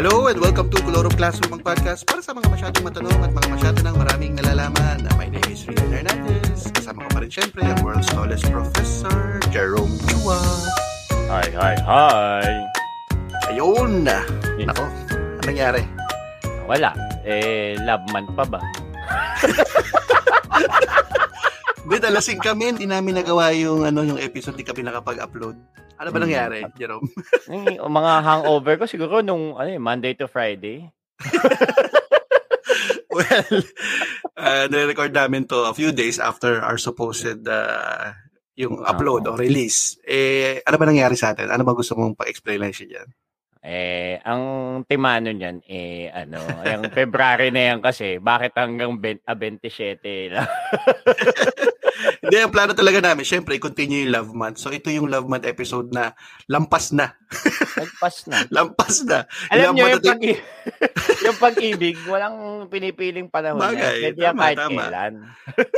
Hello and welcome to Colorong Classroom ang podcast para sa mga masyadong matanong at mga masyado ng maraming nalalaman. My name is Rian Hernandez. Kasama ko pa rin syempre ang world's tallest professor, Jerome Chua. Hi, hi, hi. Ayun! Nako, anong nangyari? Wala. Eh, love month pa ba? With alasing kami, hindi namin nagawa yung ano yung episode, di kami nakapag-upload. Ano ba nangyari, Jerome? Yung mga hangover ko siguro nung ano, eh, Monday to Friday. well, uh, nire-record namin to a few days after our supposed uh, yung upload o release. Eh, ano ba nangyari sa atin? Ano ba gusto mong pa-explain lang siya dyan? Eh, ang timano niyan, eh, ano, yung February na yan kasi, bakit hanggang 20, ah, 27 lang? Hindi, ang plano talaga namin, syempre, i-continue yung Love Month. So, ito yung Love Month episode na lampas na. Nagpas na. lampas na. Alam Lampas yung, pag yung pag-ibig, walang pinipiling panahon Bagay, yan. Pwede yan tama, kahit tama. kailan.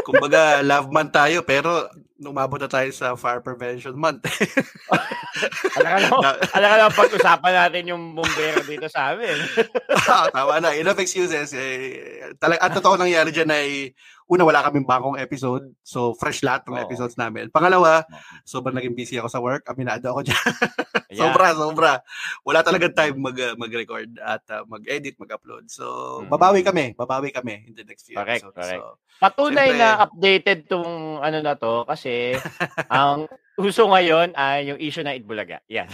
Kumbaga, Love Month tayo, pero umabot na tayo sa Fire Prevention Month. Alam ka naman, Na- alam ka naman pag-usapan natin yung bumbero dito sa amin. Ah, Tama na, enough excuses. Eh, talag, at totoo nangyari dyan ay, una, wala kaming bagong episode. So, fresh lahat ng Oo. episodes namin. Pangalawa, sobrang naging busy ako sa work. Aminado ako dyan. Sobra, sobra. Wala talagang time mag, uh, mag-record at uh, mag-edit, mag-upload. So, Mhm. babawi kami. Babawi kami in the next few Correct, episodes. correct. So, Patunay Siyempre. na updated tong ano na to kasi ang uso ngayon ay yung issue na Itbulaga. Yan.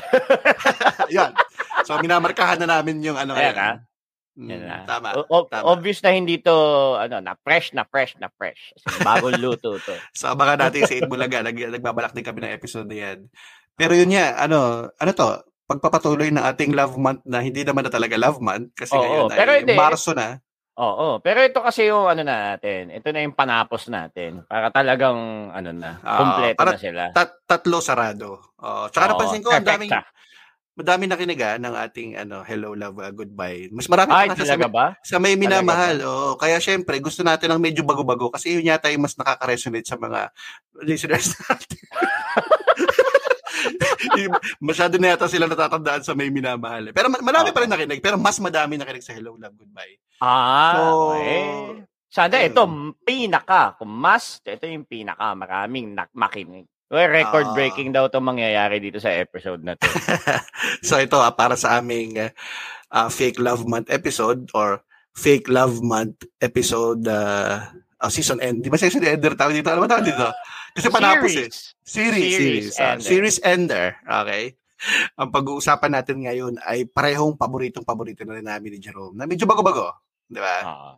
yan. So, minamarkahan na namin yung ano Ayan, ngayon. Yan na. tama. O- o- tama. Obvious na hindi to ano na fresh na fresh na fresh. Bagong luto to. So, abangan natin sa Itbulaga. Nag, nagbabalak din kami ng episode na yan. Pero yun nga, ano, ano to, pagpapatuloy ng ating love month na hindi naman na talaga love month kasi Oo, ngayon pero ay hindi. Marso na. Oo, pero ito kasi yung ano natin. Ito na yung panapos natin para talagang ano na, Ah, kumpleto para- na sila. Tat, tatlo sarado. Oh, tsaka Oo, napansin ko, ang daming. Madami nakinig ah, ng ating ano, hello, love, uh, goodbye. Mas marami Ay, pa sa, ba? sa may minamahal. Oo, kaya syempre, gusto natin ng medyo bago-bago kasi yun yata yung mas nakaka-resonate sa mga listeners natin. Masyado na yata sila natatandaan sa may minamahal. eh. Pero ma- marami pa rin nakinig. Pero mas madami nakinig sa hello, love, goodbye. Ah, So, eh. Sana ito, pinaka, kung mas, ito yung pinaka, maraming nak makinig. Well, record Ah. breaking daw itong mangyayari dito sa episode na to. so ito ah, para sa aming uh, uh, fake love month episode or fake love month episode uh, uh, season end. Di ba season ender tawag dito? Ano ba tawag dito? Kasi panapos eh. Series. Series. Series ah, ender. series ender. Okay. Ang pag-uusapan natin ngayon ay parehong paboritong paborito na rin namin ni Jerome. Na medyo bago-bago. Di ba? Oo.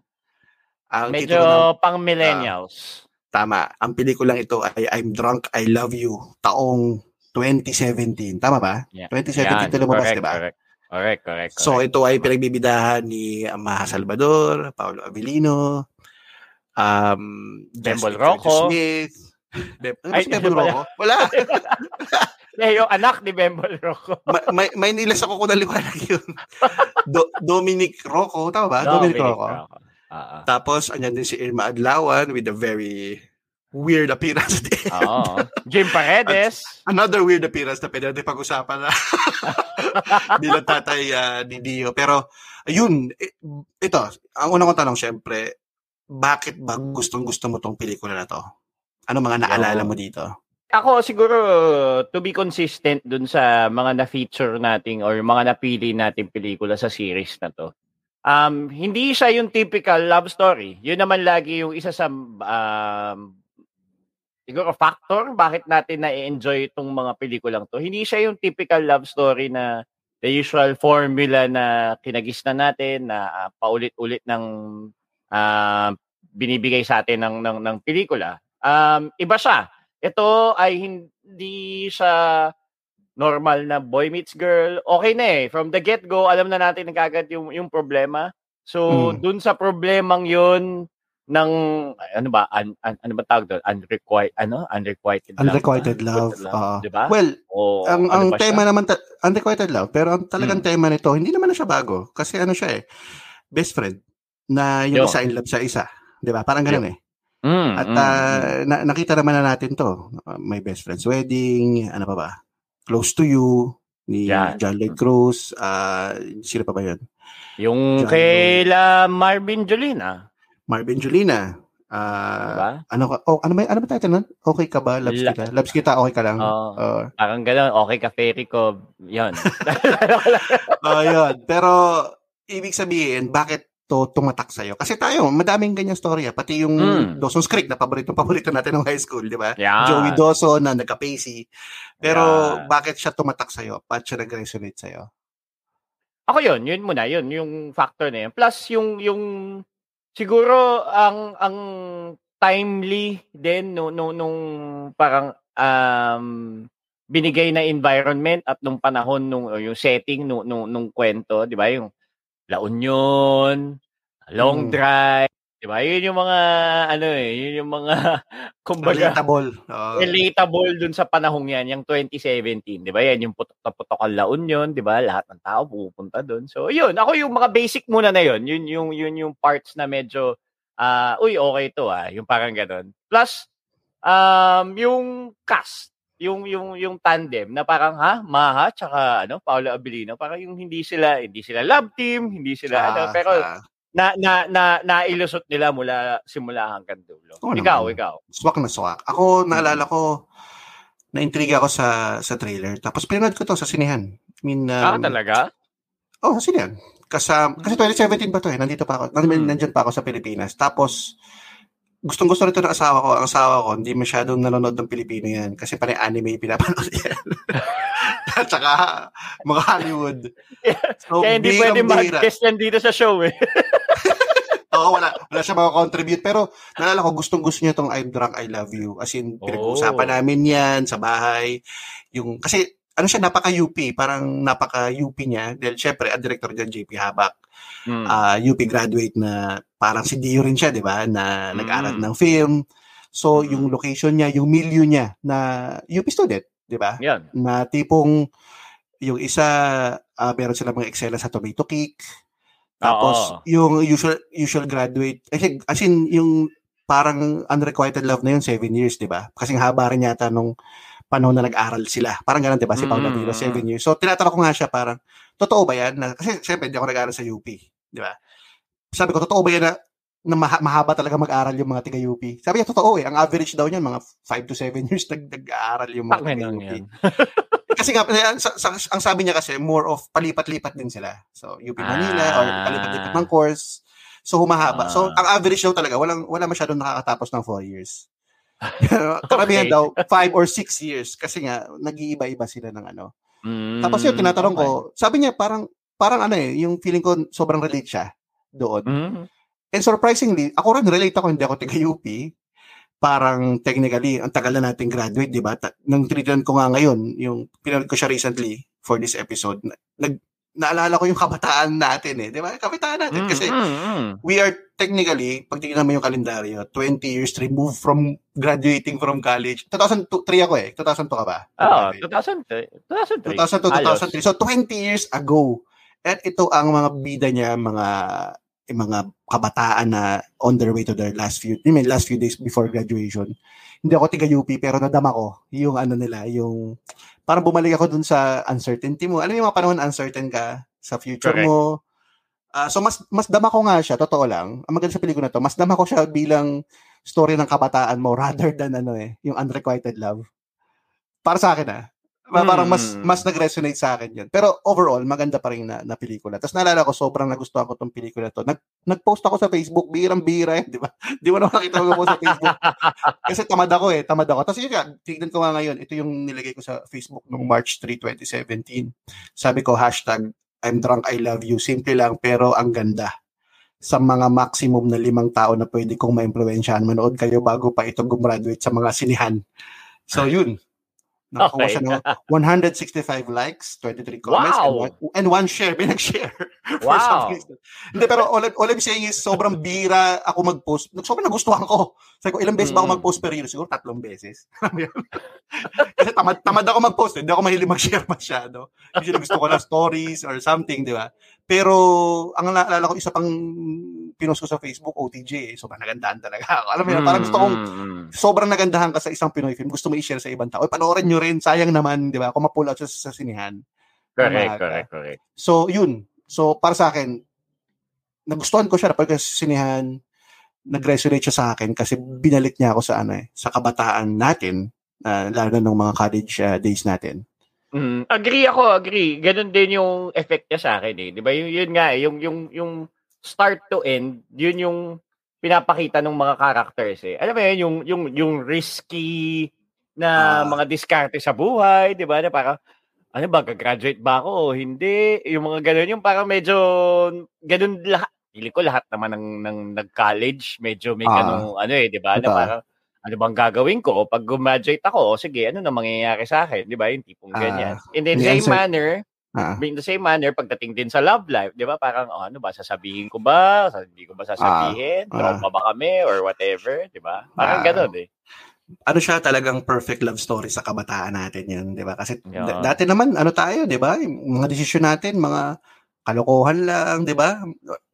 Ang Medyo ng, pang millennials. Tama. Ang pelikulang ito ay I'm Drunk, I Love You. Taong 2017. Tama ba? Yeah. 2017 ito lumabas, correct, di ba? correct. Correct, correct, So correct. ito ay pinagbibidahan ni Maha Salvador, Paolo Avellino, um, Bembol Justin Rocco. Smith. Bem, ano Ay, si Bembol pala? Rocco? Wala. Eh, yung anak ni Bembol Rocco. Ma- may, may nilas ako kung naliwanag yun. Do, Dominic Rocco, tama ba? Dominic, Rocco. Oo. Tapos, andyan din si Irma Adlawan with a very weird appearance din. Oo. Jim Paredes. Another weird appearance na pwede natin pag-usapan na bilang tatay ah, ni Dio. Pero, ayun, ito, ang unang kong tanong, syempre, bakit ba gustong gusto mo tong pelikula na to? Ano mga naalala mo dito? Ako siguro to be consistent dun sa mga na-feature nating or mga napili nating pelikula sa series na to. Um, hindi siya yung typical love story. Yun naman lagi yung isa sa um, siguro factor bakit natin na-enjoy itong mga pelikulang to. Hindi siya yung typical love story na the usual formula na kinagisnan natin na ah, paulit-ulit ng ah, binibigay sa atin ng ng, ng pelikula. Um, iba siya ito ay hindi siya normal na boy meets girl. Okay na eh. From the get-go, alam na natin na kagad yung, yung problema. So, Mm. dun sa problemang yun, ng, ano ba, un, un- ano ba tawag doon? Unrequited, ano? Unrequited love. Unrequited love. Unrequited oo. Di ba? Well, O, ang, ano ang tema siya? naman, ta- unrequited love, pero ang talagang Hmm. tema nito, hindi naman na siya bago. Kasi ano siya eh, best friend, na yung Yun. isa in love sa isa. Di ba? Parang ganun eh. Mm, At mm, ah, mm. na- nakita naman na natin to. Uh, may best friend's wedding, ano pa ba? Close to You, ni Yan. John Lloyd Cruz, ah, sino pa ba yun? Yung John kay la Marvin Jolina. Marvin Julina. Ah, Diba? ano ka? Oh, ano ba ano ba title nun? Okay ka ba? Loves La- kita. Loves kita, okay ka lang. Oo. Oo. Parang gano'n, okay ka, Ferry ko. Yun. Oh, yun. Pero, ibig sabihin, bakit to tumatak sa'yo? Kasi tayo, madaming ganyan story. ah. Pati yung Mm. Dawson's Creek na paborito-paborito natin ng high school, di ba? Yan. Joey Dawson na nagka-pacey. Pero, Yeah. bakit siya tumatak sa'yo? Bakit siya nag-resonate sa'yo? Ako yun, yun muna, yun, yung factor na yun. Plus, yung, yung, siguro, ang, ang timely din, no, no, nung parang, um, binigay na environment at nung panahon, nung, yung setting, nung, nung, nung kwento, di ba, yung La Union, Long Mm. Drive, di ba, yun yung mga, ano eh, yun yung mga, kumbaga, Relatable. Oo. relatable dun sa panahong yan, yung 2017, di ba? Yan yung putok na putok ang La Union, di ba? Lahat ng tao pupunta dun. So, yun, ako yung mga basic muna na yun, yun yung yun yung parts na medyo ah uy, okay to ah, yung parang ganun. Plus um yung cast, yung yung yung tandem na parang ha, Maha tsaka ano, Paolo Abilino, parang yung hindi sila hindi sila love team, hindi sila ano, Ah, pero ah, na na na nailusot nila mula simula hanggang dulo. Oo ikaw, naman. ikaw. swak na swak. Ako, naalala ko, na-intriga ako sa sa trailer. Tapos pinanood ko to sa sinehan. I mean, ah, um, talaga? Oh, sa sinehan. Kasam, kasi 2017 pa to eh. Nandito pa ako. Nan- Hmm. Nandyan pa ako sa Pilipinas. Tapos, gustong gusto nito ng asawa ko. Ang asawa ko, hindi masyadong nanonood ng Pilipino yan. Kasi panay anime yung pinapanood yan. At saka, mga Hollywood. So, Kaya hindi pwede mag-guest yan dito sa show eh. Oo, wala, wala siya makakontribute. Pero, naalala ko, gustong gusto niya tong I'm drunk, I love you. As in, pinag-uusapan Oh. namin yan sa bahay. Yung, kasi, ano siya, napaka-UP. Parang napaka-UP niya. Dahil, syempre, ang director dyan, JP Habak. Mm. ah, UP graduate na parang si Dio rin siya, di ba? Na Mm. nag-aral ng film. So, Mm. yung location niya, yung milieu niya na UP student, di ba? Yan. Na tipong yung isa, ah, meron sila mga excella sa tomato cake. Tapos, Oo. yung usual usual graduate, eh, as in, yung parang unrequited love na yun, seven years, di ba? Kasi ang haba rin yata nung panahon na nag-aral sila. Parang ganun, di ba? Si Paula Mm. Tilo, seven years. So, tinatanong ko nga siya parang, totoo ba yan? Na, kasi, syempre, hindi ako nag-aral sa UP. Di ba? Sabi ko, totoo ba yan na, na maha- mahaba talaga mag-aral yung mga tiga-UP? Sabi niya, totoo eh. Ang average daw niyan, mga 5 to 7 years nag- nag-aaral yung mga tiga-UP. yan. kasi nga, eh, ang, sa- sa- ang sabi niya kasi, more of palipat-lipat din sila. So, UP Manila, or Ah. palipat-lipat ng course. So, humahaba. So, Ah. ang average daw talaga, walang, wala masyadong nakakatapos ng 4 years. Karamihan Okay. daw, 5 or 6 years. Kasi nga, nag-iiba-iba sila ng ano. Mm, Tapos yun, tinatanong okay. ko, sabi niya, parang, parang ano eh, yung feeling ko, sobrang relate siya doon. Mm. And surprisingly, ako rin relate ako, hindi ako taga-UP. Parang technically, ang tagal na nating graduate, di ba? Ta- nang tinitan ko nga ngayon, yung pinanood ko siya recently for this episode, na- nag, naalala ko yung kabataan natin eh. Di ba? Kabataan natin. Kasi mm, mm. we are technically, pag tingnan mo yung kalendaryo, 20 years removed from graduating from college. 2003 ako eh. 2002 ka ba? Ah, 2003. 2003. 2002, Halos. 2003. So 20 years ago. At ito ang mga bida niya, mga eh, mga kabataan na on their way to their last few, I mean, last few days before graduation. Hindi ako tiga UP pero nadama ko yung ano nila, yung parang bumalik ako dun sa uncertainty mo. Alam mo yung mga panahon uncertain ka sa future Correct. mo. Ah, so mas mas dama ko nga siya, totoo lang. Ang maganda sa pelikula na to, mas dama ko siya bilang story ng kabataan mo rather than ano eh, yung unrequited love. Para sa akin ah. Pa- Parang mas Mm. mas nag-resonate sa akin 'yun. Pero overall, maganda pa rin na, na pelikula. Tapos naalala ko sobrang nagustuhan ko tong pelikula to. Nag nag-post ako sa Facebook, birang-bira, eh, 'di ba? Di mo na nakita ko sa Facebook. Kasi tamad ako eh, tamad ako. Tapos yun nga, tignan ko nga ngayon, ito yung nilagay ko sa Facebook noong March 3, 2017. Sabi ko, hashtag, I'm drunk, I love you. Simple lang, pero ang ganda. Sa mga maximum na limang tao na pwede kong ma-impluensyahan, manood kayo bago pa ito gumraduate sa mga sinihan. So yun. Nakakuha Okay. siya ng 165 likes, 23 comments, and, Wow. one, and one share. May nag-share. For Wow. some reason. Hindi, pero all, all I'm saying is, sobrang bira ako mag-post. Sobrang nagustuhan ko. Sabi ko, ilang beses ba ako Mm. mag-post per year? Siguro tatlong beses. Kasi tamad, tamad ako mag-post. eh. Hindi ako mahilig mag-share masyado. Usually gusto ko lang stories or something, di ba? Pero, ang naalala ko, isa pang pinost ko sa Facebook, OTJ. Eh. Sobrang nagandahan talaga ako. Alam mo yun, parang gusto kong Mm, mm. sobrang nagandahan ka sa isang Pinoy film, gusto mo i-share sa ibang tao. Oy, panoorin nyo rin, sayang naman, di ba? Kung ma-pull out sa, sa sinihan. Correct, Umaga. correct, correct. So, yun. So, para sa akin, nagustuhan ko siya pag sinihan, nag-resonate siya sa akin kasi binalik niya ako sa ano eh, sa kabataan natin, uh, lalo na ng mga college uh, days natin. Mm, agree ako, agree. Ganun din yung effect niya sa akin eh. 'Di ba? Yun, yun nga, eh, yung yung yung start to end, yun yung pinapakita ng mga characters eh. Alam mo yun, yung yung yung risky na uh, mga diskarte sa buhay, 'di ba? Na parang ano ba, graduate ba ako o hindi? Yung mga ganun, yung parang medyo ganun lahat. Pili ko lahat naman ng, ng nag-college, medyo may uh, ano eh, di ba? Na parang, ano bang gagawin ko? Pag graduate ako, sige, ano na mangyayari sa akin? Di ba? Yung tipong uh, ganyan. In the same answer, manner, uh, in the same manner, pagdating din sa love life, di ba? Parang, oh, ano ba, sasabihin ko ba? Hindi ko ba sasabihin? Uh, Trauma ba kami? Or whatever, di ba? Parang uh, ganun eh ano siya talagang perfect love story sa kabataan natin yun, di ba? Kasi yeah. d- dati naman, ano tayo, di ba? Mga desisyon natin, mga kalokohan lang, di ba?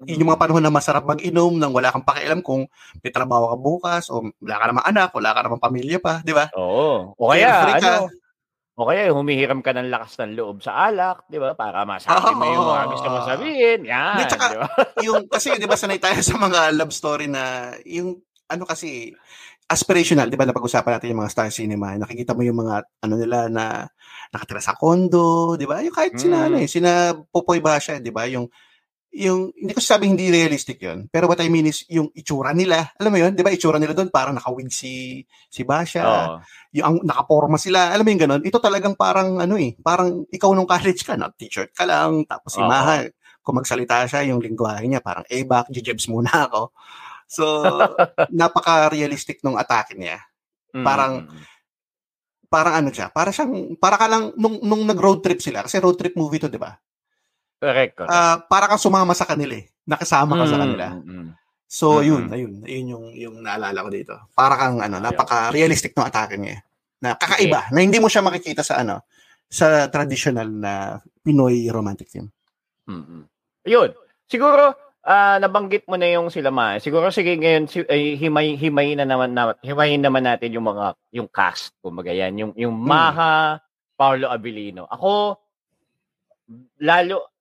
Yun yung mga panahon na masarap mag-inom nang wala kang pakialam kung may trabaho ka bukas o wala ka namang anak, wala ka namang pamilya pa, di ba? Oo. O kaya, ano, o kaya humihiram ka ng lakas ng loob sa alak, di ba? Para masabi oh, mo yung mga gusto mo sabihin. Yan, di, tsaka, diba? yung, kasi, di ba, sanay tayo sa mga love story na, yung, ano kasi, aspirational, 'di ba? Napag-usapan natin yung mga star cinema. Nakikita mo yung mga ano nila na nakatira sa condo, 'di ba? Yung kahit mm. sina ano eh, sina Popoy Basha, 'di ba? Yung yung hindi ko sabi hindi realistic 'yon. Pero what I mean is yung itsura nila. Alam mo 'yon, 'di ba? Itsura nila doon parang nakawig si si Basha. Oh. Yung ang, nakaporma sila. Alam mo yung ganun. Ito talagang parang ano eh, parang ikaw nung college ka, na t-shirt ka lang, tapos si oh. Maha, kung magsalita siya, yung lingwahe niya parang, eh, bak, jibs muna ako. So, napaka-realistic nung atake niya. Parang, mm. parang ano siya, para siyang, para ka lang, nung, nung nag-road trip sila, kasi road trip movie to, di ba? Correct. correct. Uh, para kang sumama sa kanila eh. Nakasama ka mm. sa kanila. Mm. So, mm-hmm. yun, ayun, ayun yung, yung naalala ko dito. Para kang, ano, napaka-realistic ng atake niya. Na kakaiba, okay. na hindi mo siya makikita sa, ano, sa traditional na Pinoy romantic film. Mm-hmm. Yun. Siguro, ah, nabanggit mo na yung sila ma. Siguro sige ngayon si, ay, himay himay na naman na, himayin naman natin yung mga yung cast kumbaga yan yung yung hmm. Maha Paulo Abilino. Ako lalo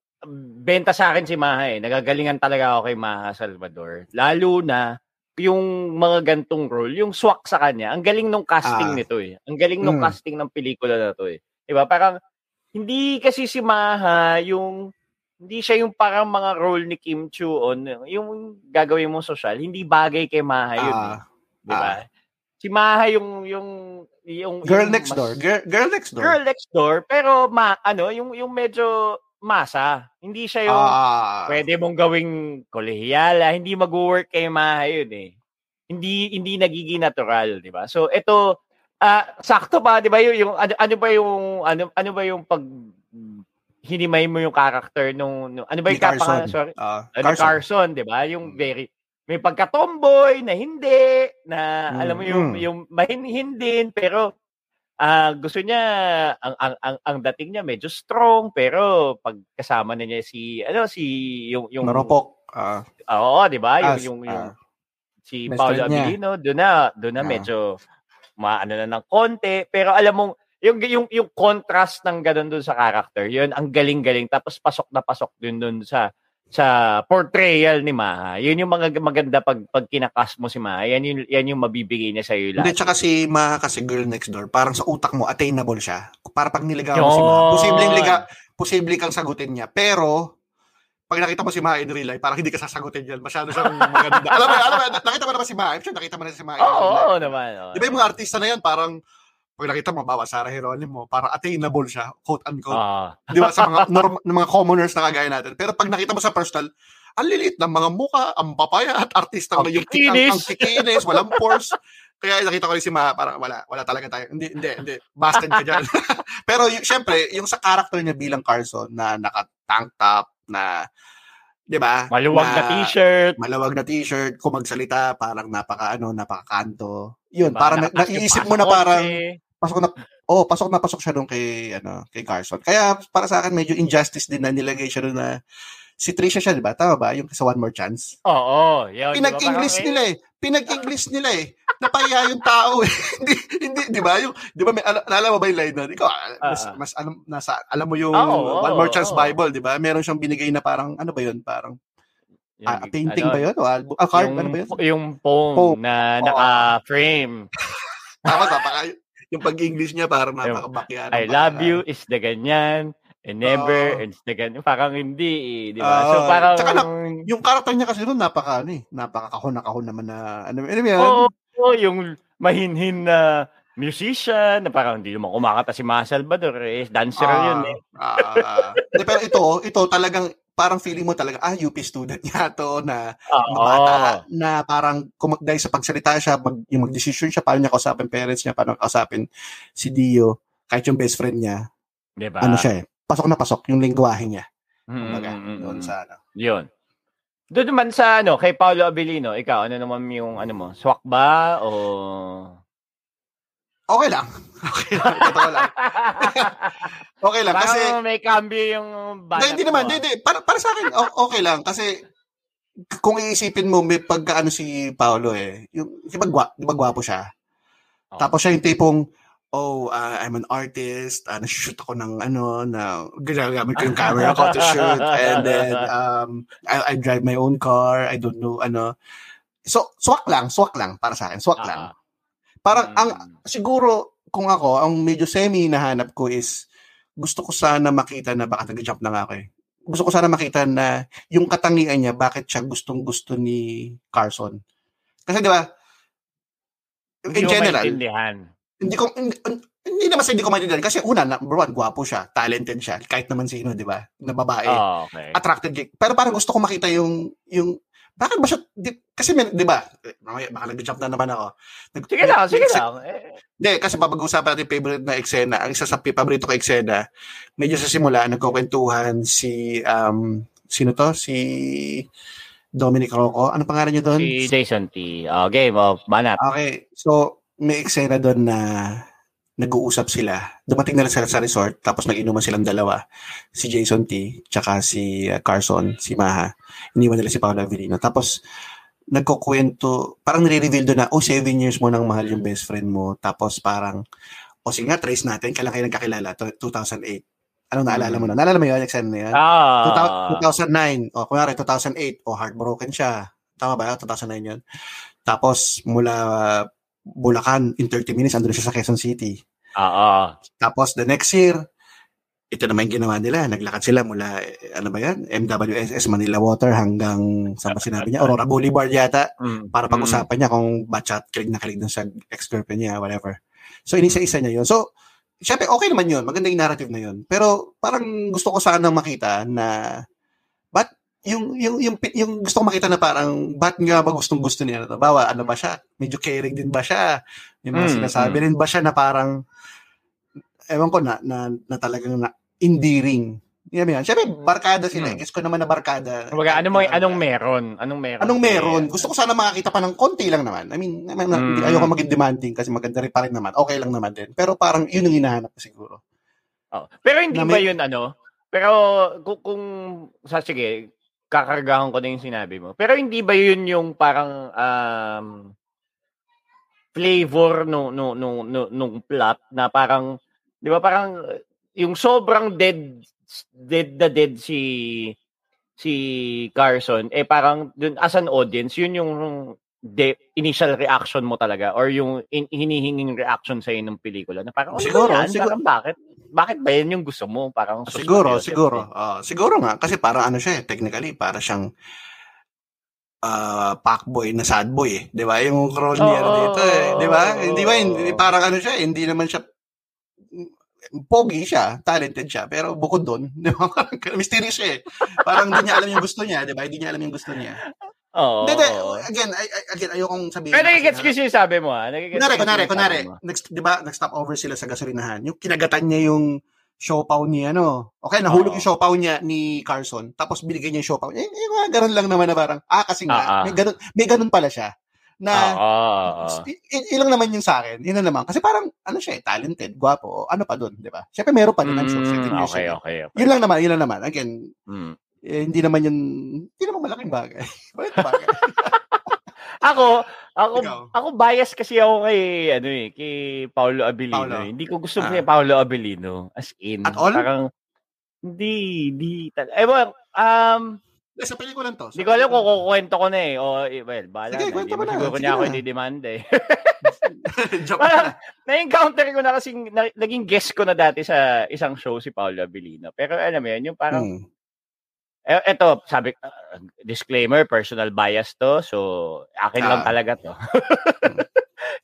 benta sa akin si Maha eh. Nagagalingan talaga ako kay Maha Salvador. Lalo na yung mga gantong role, yung swak sa kanya. Ang galing nung casting ah. nito eh. Ang galing nung mm. casting ng pelikula na to eh. 'Di ba? Parang hindi kasi si Maha yung hindi siya yung parang mga role ni Kim Chu on yung gagawin mo social, hindi bagay kay Maha yun. Uh, eh. Di ba? Uh, si Maha yung yung yung Girl yung Next mas, Door. Girl, girl Next Door. Girl Next Door, pero ma ano, yung yung medyo masa. Hindi siya yung uh, pwede mong gawing kolehiyala, hindi mag-work kay Maha yun eh. Hindi hindi nagiging natural, di ba? So ito uh, sakto pa, di ba yung, yung ano, ano ba yung ano ano ba yung pag hinimay mo yung character nung, nung ano ba yung kapangalan? Sorry. Uh, Carson, Carson 'di ba? Yung mm. very may pagka-tomboy na hindi na mm, alam mo yung mm. yung mahinhin din pero uh, gusto niya ang, ang ang ang dating niya medyo strong pero pag kasama na niya si ano si yung yung Maropok. Uh, oo, 'di ba? Yung yung, yung uh, si Paolo Abilino, doon na doon na uh, medyo maano na ng konti pero alam mong yung yung yung contrast ng ganun doon sa character, yun ang galing-galing tapos pasok na pasok din doon sa sa portrayal ni Maha. Yun yung mga maganda pag pag kinakas mo si Maha. Yan yung yan yung mabibigay niya sa iyo lahat. Hindi tsaka si Maha kasi girl next door, parang sa utak mo attainable siya. Para pag niligaw mo si Maha, posibleng liga, posibleng kang sagutin niya. Pero pag nakita mo si Maha in real life, parang hindi ka sasagutin yan. Masyado siyang maganda. alam mo, alam mo, nakita mo naman si Maha. Sure, nakita mo na si Maha. Oo, oh, oo, naman. Oh. Di ba yung mga artista na yan, parang pag nakita mo, bawa Sarah Geronimo, para attainable siya, quote-unquote. Uh. Di ba? Sa mga, norm, mga commoners na kagaya natin. Pero pag nakita mo sa personal, ang lilit ng mga muka, ang papaya at artista ang yung kikinis. Ang, ang kikinis, walang pores. Kaya nakita ko rin si Ma, parang wala, wala talaga tayo. Hindi, hindi, hindi. Busted ka dyan. Pero y- syempre, yung sa character niya bilang Carson na naka-tank top, na 'di ba? Maluwag na, na t-shirt. Maluwag na t-shirt, kung magsalita parang napaka ano, napaka-kanto. 'Yun, diba? parang na, naiisip mo na parang pasok na oh, pasok na pasok siya doon kay ano, kay Carson. Kaya para sa akin medyo injustice din na nilagay siya doon na si Trisha siya, 'di ba? Tama ba? Yung sa One More Chance. Oo, oh, Pinag-English diba? nila eh. Pinag-English nila eh. napahiya yung tao eh. hindi, hindi, di ba? Yung, di ba, may, al- alam mo ba yung line na? Ikaw, ah, mas, Ah. mas alam, nasa, alam mo yung Oo, One oo, More Chance oo. Bible, di ba? Meron siyang binigay na parang, ano ba yun? Parang, Yung, ah, painting ano, ba yun? O album? Ah, card, yung, ano ba yun? yung poem, Poem. na naka-frame. Tapos, napaka, yung pag-English niya, parang Yung, napaka-bakyano. I love you is the ganyan. And never Oo. is the ganyan. Parang hindi eh, di ba? so Oo. parang... Tsaka na- Yung karakter niya kasi doon, napaka, ano eh, napaka-kahon-kahon naman na, ano, ano yan? Oo, oo, yung mahinhin na musician, na parang hindi naman kumakanta si Ma Salvador, eh, dancer yun eh. Hindi, pero ito, ito talagang, parang feeling mo talaga, ah, UP student niya to na bata na parang kumag dahil sa pagsalita siya, mag, yung mag-decision siya, paano niya kausapin parents niya, paano kausapin si Dio, kahit yung best friend niya, Di ba? ano siya eh, pasok na pasok yung lingwahe niya. Mm, Kumbaga, mm, mm, doon mm. sa ano. Yun. Doon naman sa ano, kay Paolo Abilino, ikaw, ano naman yung ano mo, swak ba o... Okay lang. Okay lang. Totoo lang. Okay lang. Kasi, Parang may cambio yung banat hindi naman, ah. hindi. Para, para sa akin, okay lang. Kasi, kung iisipin mo, may pagkaano si Paolo eh, yung, di ba, gwa, di ba gwapo siya? Oo. Tapos siya yung tipong, oh, uh, I'm an artist, uh, nag-shoot ako ng ano, na ginagamit ko yung camera ko to shoot, and then, um, I, I drive my own car, I don't know, ano. So, swak lang, swak lang, para sa akin, swak Ah, lang. Parang, ang, Mm. siguro, kung ako, ang medyo semi nahanap ko is, gusto ko sana makita na, baka nag-jump na nga ako eh. Gusto ko sana makita na yung katangian niya, bakit siya gustong gusto ni Carson. Kasi di ba, in general, hindi ko, hindi, hindi naman sa hindi ko maintindihan. Kasi una, number one, gwapo siya, talented siya, kahit naman sino, di ba, na babae. Oh, okay. Attracted pero parang gusto ko makita yung, yung, bakit ba siya, di, kasi may, di ba, eh, baka nag-jump na naman ako. Nag, Sige lang, sige nag- lang. Eh, hindi, kasi papag-usapan natin favorite na eksena. Ang isa sa paborito ko eksena, medyo sa simula, nagkukwentuhan si, um, sino to? Si Dominic Rocco. Ano pangalan niya doon? si Jason T. Oh, game of Banat. Okay, so may eksena doon na nag-uusap sila. Dumating na lang sila sa resort, tapos nag-inuman silang dalawa. Si Jason T, tsaka si uh, Carson, si Maha. Iniwan nila si Paolo Avellino. Tapos, nagkukwento, parang nire-reveal doon na, oh, seven years mo nang mahal yung best friend mo. Tapos parang, o sige nga, trace natin, kailan kayo nagkakilala? To- 2008. Anong naalala mo na? Naalala mo yun, yung eksena na yun? Ah. 2009. O, kunwari, 2008. O, heartbroken siya. Tama ba? 2009 yun. Tapos, mula Bulacan, in 30 minutes, andun siya sa Quezon City. Oo. Tapos, the next year, ito naman yung ginawa nila. Naglakad sila mula, eh, ano ba yan? MWSS, Manila Water, hanggang, saan ba sinabi niya? Aurora Boulevard yata. Mm. Para pag-usapan niya kung batchat, kilig na kilig dun sa ex-girlfriend niya, whatever. So, inisa-isa niya yun. So, syempre, okay naman yun. Maganda yung narrative na yun. Pero, parang gusto ko sana makita na, yung, yung, yung, yung gusto ko makita na parang, ba't nga ba gustong gusto niya na to? Bawa, ano ba siya? Medyo caring din ba siya? Yung mga Mm, sinasabi rin ba siya na parang, ewan ko na, na, na talagang na, endearing. Yan yan. Syempre, barkada sila. Mm. Guess ko naman na barkada. Kumbaga, ano mo, anong meron? Anong meron? Anong meron? Eh, Gusto ko sana makakita pa ng konti lang naman. I mean, I mean hindi Mm. ayoko maging demanding kasi maganda rin pa rin naman. Okay lang naman din. Pero parang yun ang hinahanap ko siguro. oh. Pero hindi Na ba may- yun ano? Pero kung, kung sa sige, kakargahan ko na yung sinabi mo. Pero hindi ba yun yung parang um, flavor no no no no nung plot na parang 'di ba parang yung sobrang dead dead the dead si si Carson eh parang dun as an audience yun yung de, initial reaction mo talaga or yung in, hinihinging reaction sa ng pelikula na parang ano Siguro, ba yan? siguro. Parang bakit bakit ba yan yung gusto mo parang sus- Siguro, siguro. Ah, siguro nga kasi para ano siya eh, technically para siyang ah packboy na sad boy eh. 'Di ba? Yung role niya Oo, dito eh, 'di ba? oo, Hindi ba hindi, parang ano siya, eh, hindi naman siya pogi siya, talented siya, pero bukod doon, 'di ba? Parang mysterious siya eh. Parang hindi niya alam yung gusto niya, 'di ba? Hindi niya alam yung gusto niya. Oo. Hindi, hindi. Again, I, again, ayokong sabihin. Pero nagigets ko yung sabi mo ah. Nagigets Kunwari, kunwari, kunwari, next, di ba, nag-stop over sila sa gasolinahan. Yung kinagatan niya yung siopaw ni ano. Okay, nahulog Oo. yung siopaw niya ni Carson. Tapos binigay niya yung siopaw. Eh, eh ganun lang naman na parang, ah, kasi nga, Ah, ah. may ganun, may ganun pala siya. Na, Oo, oo, oo. i- i- ilang naman yung sa akin. Yun na naman. Kasi parang, ano siya eh, talented, gwapo, ano pa dun, di ba? Siyempre, meron pa din, I'm sure. Mm, years okay, ago. okay, okay. Yun lang naman, yun lang naman. Again, Mm. Eh, hindi naman yun, hindi naman malaking bagay. Bakit bagay? ako, ako, Ikaw. ako bias kasi ako kay, ano eh, kay Paolo Abilino. Paolo. eh. Hindi ko gusto Ah. kay Paolo Abilino. As in. At all? Parang, hindi, hindi. tal- Ewan, um, Eh, sa pelikulan to. hindi ko alam kung kukwento ko na eh. O, eh, well, bahala Sige, na. kwento Hindi mo na. siguro niya ako i-demand eh. Parang, na. na-encounter ko na kasi, na, naging guest ko na dati sa isang show si Paolo Abilino. Pero alam mo yun, yung parang, Hmm. Eh, eto, sabi, uh, disclaimer, personal bias to. So, akin lang Ah. talaga to.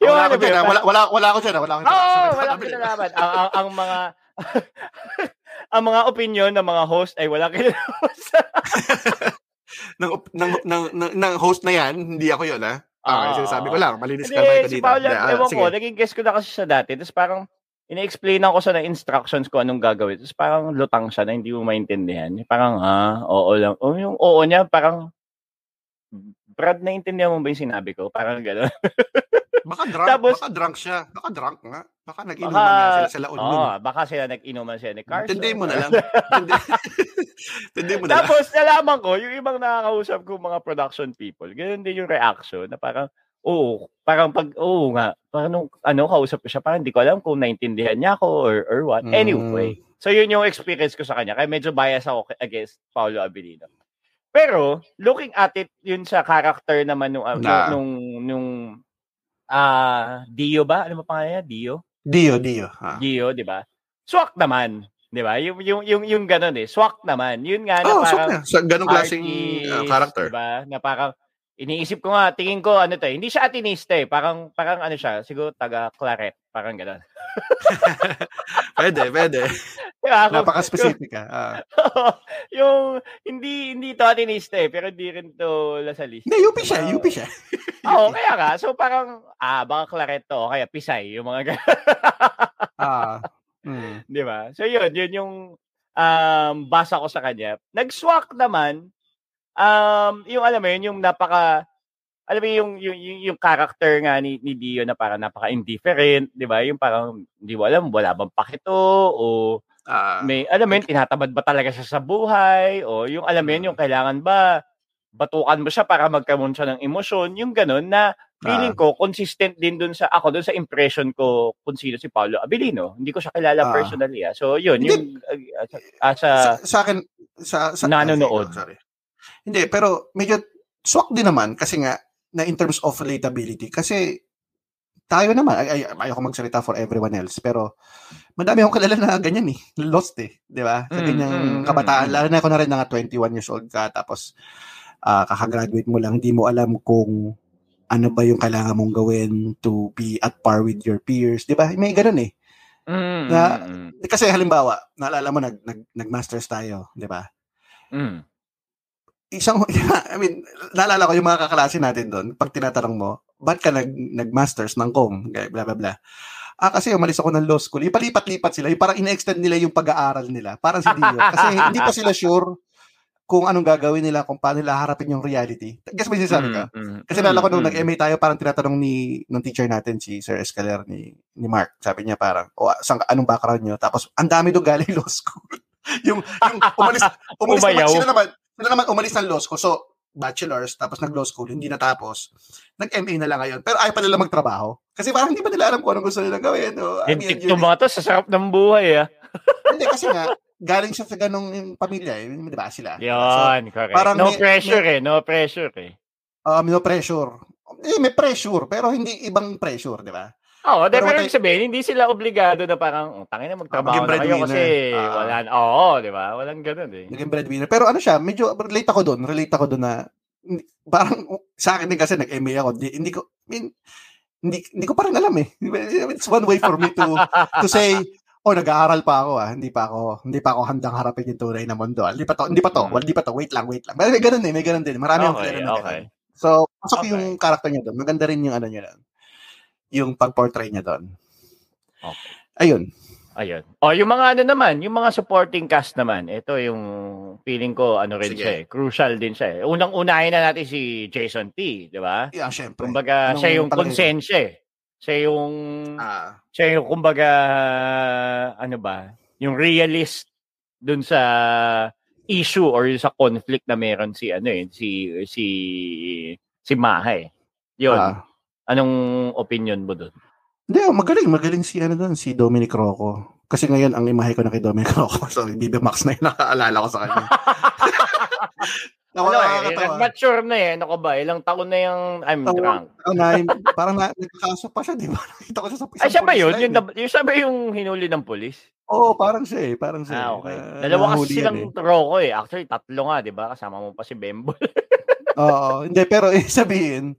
Wala ako ano ba dyan, ah. wala, wala, wala ako dyan, ah. wala ako Oo, dyan. oh, Sabi- wala akong kinalaman. ang, ang, ang mga ang mga opinion ng mga host ay wala kinalaman sa ng, ng, ng, ng, ng host na yan, hindi ako yun, ha? Ah, Ah, sinasabi ah. ko lang, malinis ka ko si dito. Paolo, Hindi, ah, ewan sige. ko, naging guest ko na kasi siya dati. Tapos parang, ina-explainan ko sa na instructions ko anong gagawin. Tapos parang lutang siya na hindi mo maintindihan. Parang, ah, oo lang. O yung oo niya, parang, Brad, naintindihan mo ba yung sinabi ko? Parang gano'n. Baka drunk, Tapos- baka drunk siya. Baka drunk nga. Baka nag-inuman Baka- nga sila sa laon nun. baka sila nag-inuman siya ni Carson. Tindi mo na lang. Tindi, mo na lang. Tapos, nalaman ko, yung ibang nakakausap ko mga production people, ganun din yung reaction na parang, oo, parang pag, oo nga, parang nung, ano, kausap ko siya, parang hindi ko alam kung naintindihan niya ako or, or what. Mm. Anyway, so yun yung experience ko sa kanya. Kaya medyo bias ako against Paulo Abilino. Pero, looking at it, yun sa character naman nung, uh, Na. nung, nung, ah, Dio ba? Ano ba pangalan niya? Dio? Dio, Dio. Ah. Gio, di ba? Swak naman, di ba? Yung yung yung yung ganun eh. Swak naman. Yun nga na Oh, parang na. Sa ganong klaseng uh, character. Di ba? Na parang iniisip ko nga, tingin ko ano to, eh, hindi siya atinista eh. Parang parang ano siya, siguro taga Claret, parang ganun. Pwede, pwede. Di ba? Kung- Napaka-specific ah. Ah. yung hindi hindi to atinista eh, pero hindi rin to lasalista. Hindi, UP siya, UP siya. Oo, kaya nga. So parang ah baka Claret to, kaya Pisay, yung mga ganun. Ah. Mm. Di ba? So yun, yun yung um, basa ko sa kanya. Nag-swak naman, um, yung alam mo yun, yung napaka, alam mo yun, yung, yung, yung, yung character nga ni, ni Dio na parang napaka-indifferent, di ba? Yung parang, hindi mo alam, wala bang pakito, o Ah. may, alam mo yun, tinatamad ba talaga siya sa buhay, o yung alam mo yun, yung kailangan ba, batukan mo siya para magkaroon siya ng emosyon, yung ganun na feeling ko consistent din dun sa ako dun sa impression ko kung sino si Paolo Abilino. Hindi ko siya kilala Ah. personally ah. So yun, yung uh, uh, sa sa, sa akin, sa, sa Nanonood. ah, sorry. Hindi, pero medyo swak din naman kasi nga, na in terms of relatability. Kasi tayo naman, ay, ay, ayoko magsalita for everyone else, pero madami akong kilala na ganyan eh. Lost eh. Di ba? Sa Mm, ganyang mm, mm, kabataan. mm. Lalo na ako na rin nga 21 years old ka, tapos ah, kakagraduate mo lang, hindi mo alam kung ano ba yung kailangan mong gawin to be at par with your peers. Di ba? May ganun eh. mm, na- mm, Kasi halimbawa, naalala mo, nag, nag, nag-masters tayo, di ba? mm. Isang, I mean, naalala ko yung mga kaklase natin doon, pag tinatanong mo, ba't ka nag, nag-masters ng com? Kaya Bla, bla, bla. Ah, kasi umalis ako ng law school. Ipalipat-lipat sila. Yung parang ina-extend nila yung pag-aaral nila. Parang si Dio. Kasi hindi pa sila sure kung anong gagawin nila, kung paano nila harapin yung reality. Guess mo yung sinasabi ko? Mm, mm, Kasi naalala ko nung mm, nag-MA tayo, parang tinatanong ni ng teacher natin, si Sir Escaler, ni, ni Mark. Sabi niya parang, o, sang, anong background niyo? Tapos, ang dami doon galing law school. yung, yung umalis, umalis naman, sila naman, sila naman umalis ng law school. So, bachelor's, tapos nag-law school, hindi natapos. Nag-MA na lang ngayon. Pero ayaw pa nila magtrabaho. Kasi parang hindi pa nila alam kung anong gusto nilang gawin. O, I mean, Hintik yun- to mga to, sa sarap ng buhay ah. hindi, kasi nga, galing siya sa ganong pamilya. Eh, di ba sila? So, Yun, correct. parang no may- pressure eh, no pressure eh. um, no pressure. Eh, may pressure, pero hindi ibang pressure, di ba? Oo, Pero pero what ibig sabihin, hindi sila obligado na parang, oh, tangin na magtrabaho maging na kayo kasi. Ah. wala, oo, di ba? Walang ganun eh. naging breadwinner. Pero ano siya, medyo relate ako doon. Relate ako doon na parang sa akin din kasi nag-MA ako. Di, hindi ko, I mean, hindi, hindi ko pa rin alam eh. It's one way for me to to say, oh, nag-aaral pa ako ah. Hindi pa ako, hindi pa ako handang harapin yung tunay na mundo. ah. Hindi pa to, hindi pa to, Mm. well, hindi pa to, wait lang, wait lang. May, may ganun eh, may ganun din. Marami akong Okay, na okay. ganun. So, pasok Okay. yung character niya doon. Maganda rin yung ano niya doon. Yung pag-portray niya doon. Okay. Ayun. Ayun. O, yung mga ano naman, yung mga supporting cast naman, ito yung feeling ko, ano rin Sige. siya eh, crucial din siya eh. Unang-unahin na natin si Jason T, di ba? Yeah, syempre. Kumbaga, Anong siya yung palagay konsensya eh. Siya yung, Ah, siya yung kumbaga, ano ba, yung realist dun sa issue or sa conflict na meron si ano eh, si si si Maha eh. Yun. Ah. Anong opinion mo doon? Hindi, oh, magaling. Magaling si, ano doon, si Dominic Rocco. Kasi ngayon, ang imahe ko na kay Dominic Rocco. So, Bibi Max na yung nakaalala ko sa kanya. Ako Ano eh, nakakatawa. mature na eh. Ano ka ba? Ilang taon na yung I'm Tawa- drunk. Oh, na, parang na, nagkakaso pa siya, di ba? Nakita ko siya sa isang Ay, siya ba yun? Yung, eh. yung siya ba yung hinuli ng polis? Oo, parang siya eh. Parang siya. Ah, eh. okay. Na- Dalawa kasi silang eh. Rocco eh. Actually, tatlo nga, di ba? Kasama mo pa si Bembol. Oo, hindi pero eh, sabihin,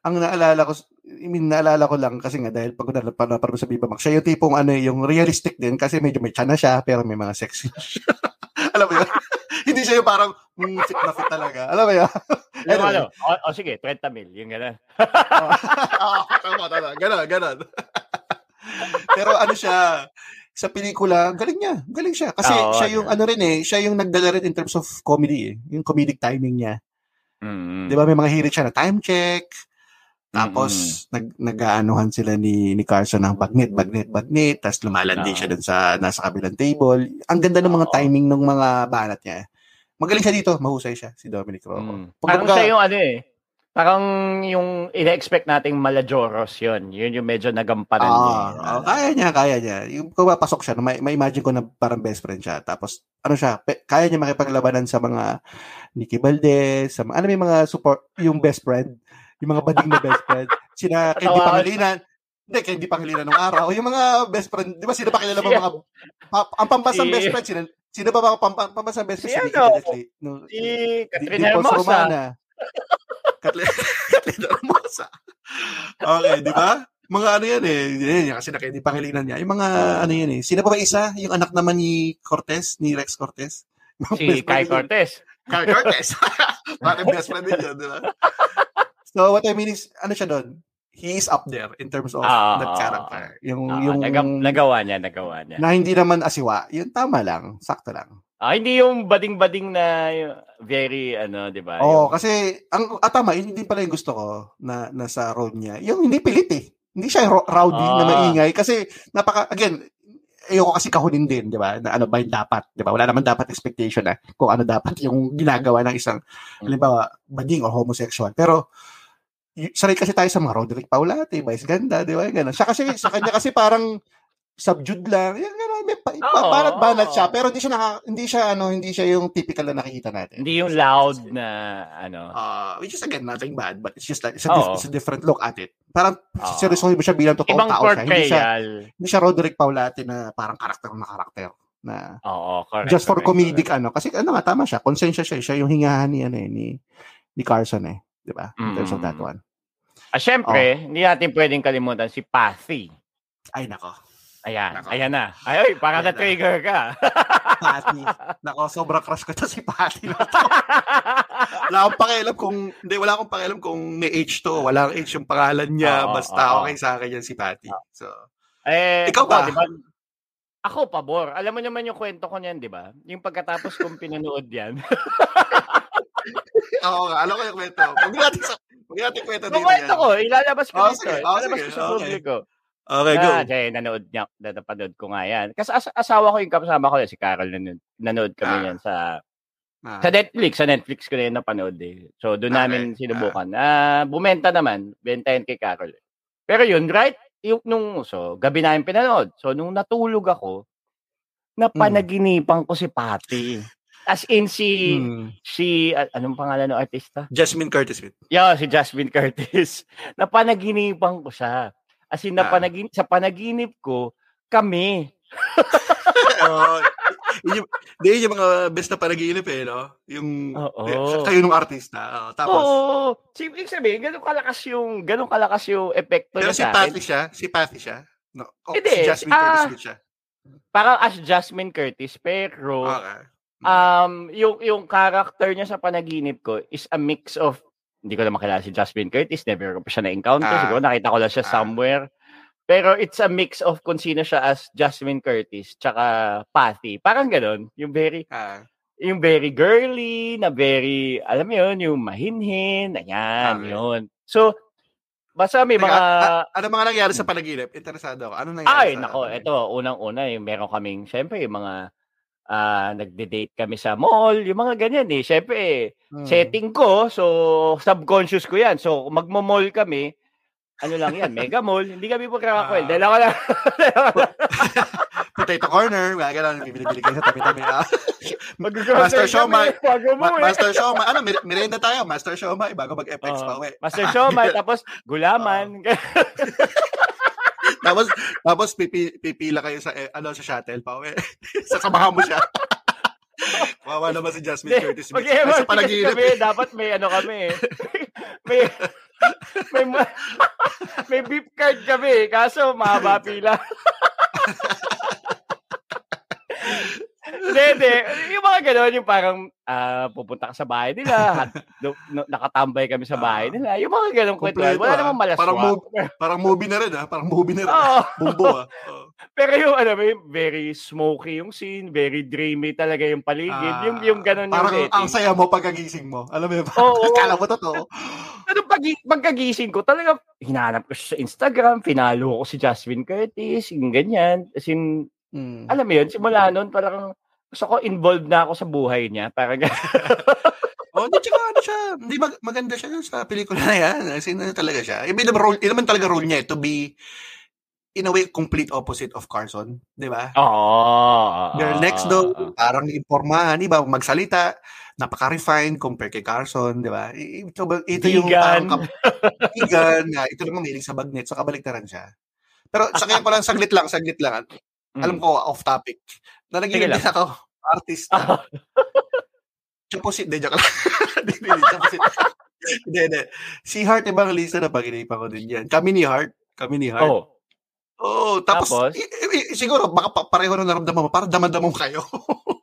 ang naalala ko, I mean, naalala ko lang kasi nga dahil pag napanood sa Viva Max, siya yung tipong ano, eh, yung realistic din kasi medyo may tiyan na siya pero may mga sexy na siya. Alam mo yun? Hindi siya yung parang mm, fit na fit talaga. Alam mo yun? Anyway. ano? O, o sige, 30 mil. Yung gano'n. Oo, tama, tama. Ganon, ganon. pero ano siya, sa pelikula, galing niya. Galing siya. Kasi Oo, siya ano. yung ano rin eh, siya yung nagdala rin in terms of comedy eh. Yung comedic timing niya. Mm. Di ba may mga hirit siya na time check. Tapos nag nag-aanuhan sila ni ni Carson ng bagnit, bagnit, bagnit, tapos lumalandi Oo. siya dun sa nasa kabilang table. Ang ganda ng mga timing ng mga banat niya. Magaling siya dito, mahusay siya si Dominic Rocco. Mm. Pag- Parang siya yung ano eh. Parang yung ina-expect nating malajoros yun. Yun yung medyo nagampanan niya. Ah, eh. ah, kaya niya, kaya niya. Yung kung papasok siya, may, may imagine ko na parang best friend siya. Tapos, ano siya, pe- kaya niya makipaglabanan sa mga Nicky Valdez, sa mga, ano may mga support, yung best friend, yung mga bading na best friend, sina Candy Pangilinan, hindi, Candy Pangilinan nung araw, yung mga best friend, di ba sino pa kilala ba mga, pa- ang pambansang Si- best friend, sino, sino ba mga pam, pambansang best friend? Si ano? No, Si Catherine Hermosa. Romana. Kathleen Hermosa. Okay, di ba? Mga ano yan eh. Yan, yan, kasi nakindi pangilinan niya. Yung mga ano yan eh. Sino pa ba isa? Yung anak naman ni Cortez, ni Rex Cortez. Si Kai Cortez. Kai Cortez. Parang best friend din yun, di ba? So what I mean is, ano siya doon? He is up there in terms of Ah, that character. Yung, Ah, yung, naga- nagawa niya, nagawa niya. na hindi naman asiwa. Yun, tama lang. Sakto lang. Ah, hindi yung bading-bading na yung very, ano, di ba? Oo, Yung- kasi ang ah, tama, yun din pala yung gusto ko na nasa role niya. Yung hindi pilit eh. Hindi siya ro- rowdy na Ah. maingay kasi napaka again, ayoko kasi kahunin din, 'di ba? Na ano ba yung dapat, 'di ba? Wala naman dapat expectation na kung ano dapat yung ginagawa ng isang halimbawa bading or homosexual. Pero sanay kasi tayo sa mga Roderick Paulate, Vice Ganda, di ba? Ganun. Siya kasi, sa kanya kasi parang subdued lang. Yan, ganun. May pa, banat-banat oo. siya. Pero hindi siya, naka, hindi siya, ano, hindi siya yung typical na nakikita natin. Hindi yung loud na, ano. Uh, which is again nothing bad but it's just like it's a, dif- it's a different look at it. Parang Oo. seryosohin mo siya bilang totoong Ibang tao siya. Hindi siya hindi siya Roderick Paulate na parang karakter na karakter na Oo, correct. just for correct, comedic correct. ano kasi ano nga tama siya. Konsensya siya, siya yung hingahan ni ano eh, ni ni Carson eh, 'di ba? In terms of that Mm. one. Ah, syempre, hindi natin pwedeng kalimutan si Pathy. Ay nako. Ayan, Nako. ayan na. Ay, ay parang Ayan na. na-trigger ka. Patty. Nako, sobrang crush ko to si Patty na to. wala akong pakialam kung, hindi, wala akong pakialam kung may H to. Wala akong H yung pangalan niya. Oo, basta oo. okay sa akin yan si Patty. So, eh, Ikaw ba? di ba? Ako, pabor. Alam mo naman yung kwento ko niyan, di ba? Yung pagkatapos kong pinanood yan. oo nga, alam ko yung kwento. Huwag natin sa, huwag natin kwento dito kwento ko, ilalabas ko Oh, dito. sige. Oh, ilalabas sige. ko sa Okay. publiko. Okay, go. Ah, dahil nanood niya, na- napanood ko nga yan. Kasi as- asawa ko yung kasama ko, si Carol, nanood, nanood kami Ah. yan sa Ah, Sa Netflix, sa Netflix ko na yun napanood eh. So, doon Okay. namin sinubukan. Ah, bumenta naman, bentayan kay Carol. Pero yun, right, yung, nung, so, gabi namin pinanood. So, nung natulog ako, napanaginipan ko si Patty. As in, si, hmm. si, ah, anong pangalan ng artista? Jasmine Curtis. Yeah, si Jasmine Curtis. napanaginipan ko siya. As in, Ah. napanagin, sa panaginip ko, kami. Oo. yun yung, yun yung mga best na panaginip eh, no? Yung, eh, kayo nung artista. Oo, tapos, Oo. Si, ibig sabihin, ganun kalakas yung, ganun kalakas yung epekto pero niya si sa akin. Patty siya, si Patty siya. No, oh, Hindi, si Jasmine Curtis ah, Smith siya. parang as Jasmine Curtis pero Okay. Um yung yung character niya sa panaginip ko is a mix of hindi ko na makilala si Jasmine Curtis, never ko pa siya na-encounter. Ah. Siguro nakita ko lang siya Ah. somewhere. Pero it's a mix of kung sino siya as Jasmine Curtis tsaka Patty. Parang ganun. Yung very, Ah, yung very girly, na very, alam mo yun, yung mahinhin, ayan, Okay. yun. So, basta may Teka, mga... a- ano mga nangyari sa panaginip? Interesado ako. Ano nangyari Ay, sa nako, ito, unang-una, yung meron kaming, syempre, yung mga ah, nagde-date kami sa mall, yung mga ganyan eh. Syempre, Hmm. setting ko, so subconscious ko yan. So, magmo-mall kami, ano lang yan, mega mall, hindi kami. Ah. Dahil ako lang, Potato corner, mga ganun, bibili-bili kayo sa tabi-tabi. Ah. Master mo Ma- eh. Master Siomai, ano, mer- merienda tayo, Master Siomai, bago mag-FX Oo. pa uwi. Master Siomai, tapos gulaman. Tapos, tapos pipi, pipila kayo sa, eh, ano, sa shuttle pa uwi. Sasamahan mo siya. Kawawa naman si Jasmine Curtis. Mag Ay, sa panaginip. kami, dapat may ano kami eh. may, may, ma- may beep card kami eh. Kaso mahaba pila. Hindi, hindi. Yung mga gano'n, yung parang ah, pupunta ka sa bahay nila, hat, do, no, nakatambay kami sa bahay nila. Yung mga kwentuhan. Kompleto, Wala ah. namang malaswa. Parang move- Parang movie na rin, ah. Parang movie na rin. Oo. Bumbo, ah. Oo. Pero yung ano, very smoky yung scene, very dreamy talaga yung paligid. Ah, yung yung ganun yung Parang ang saya mo pagkagising mo. Alam mo yun? Oo. Akala mo totoo. Ano pag pagkagising ko, talaga hinanap ko siya sa Instagram, finalo ko si Jasmine Curtis, yung ganyan. As in, Mm. alam mo yun, simula noon parang gusto ko involved na ako sa buhay niya. Parang Oh, di tsaka ano siya, hindi mag- maganda siya sa pelikula na yan. As in, ano talaga siya. Iba naman role, naman talaga role niya eh, to be in a way complete opposite of Carson, 'di ba? Oo. Girl next door, parang impormahan, iba magsalita, napaka-refined compare kay Carson, 'di ba? Ito, ba- ito yung Vegan. parang kap- vegan, na ito naman mahilig sa bagnet, so kabaliktaran siya. Pero sa kanya ko lang saglit lang, saglit lang. Mm. Alam ko off topic. Na naging din ako artist. Chapusit, de joke lang. Hindi, hindi. Hindi. Si Heart Evangelista na pag-inipan ko din yan. Kami ni Heart. Kami ni Heart. Oh. Oo, tapos, Tapos? i- i- siguro, baka pa- pareho na naramdaman mo, parang daman-damon kayo.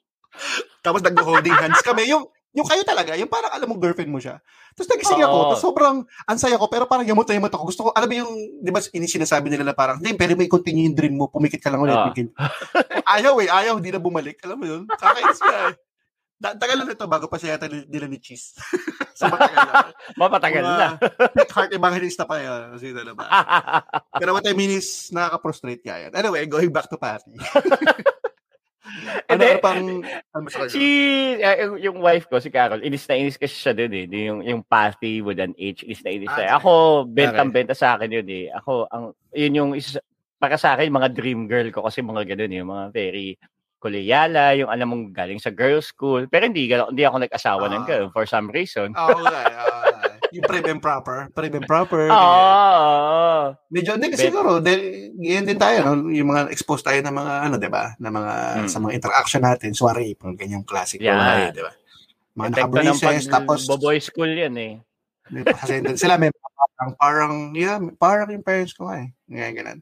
tapos nag-holding hands kami. Yung, yung kayo talaga, yung parang alam mo girlfriend mo siya. Tapos nagising ako, tapos sobrang ansaya ko, pero parang yamot na yamot ako. Gusto ko, alam mo yung, di ba, sinasabi nila na parang, hindi, pero may continue yung dream mo, pumikit ka lang ulit. Ah. ayaw eh, ayaw, hindi na bumalik. Alam mo yun? Kakainis ka eh. Da- tagal na ito bago pa siya yata nila ni Cheese. so matagal na. Mapatagal na. Peak heart evangelista pa yun. Kasi na ba? Pero what I mean is, nakaka-prostrate ka yan. Anyway, going back to Patty. Ano, ano pang, ano si eh, yung, wife ko si Carol, inis na inis kasi siya din eh. Yung yung Patty with an H, inis na inis Ah, siya. Ako bentang-benta sa akin yun eh. Ako ang yun yung isa para sa akin mga dream girl ko kasi mga ganun eh, mga very koleyala, yung alam mong galing sa girls school. Pero hindi hindi ako nag-asawa ng Ah. girl for some reason. Oo nga. Ah, yung prim and proper. Prim and proper. Oo. ganyan. oo. Medyo, hindi, Bet- siguro, de, ganyan din tayo, no? yung mga exposed tayo ng mga, ano, di ba? Na mga, Mm. sa mga interaction natin, soiree, pang ganyang classic Yeah. babae, di ba? Mga naka-braces, tapos, boy school yan eh. Sila may parang parang yeah, parang yung parents ko nga eh. Ngayon ganun.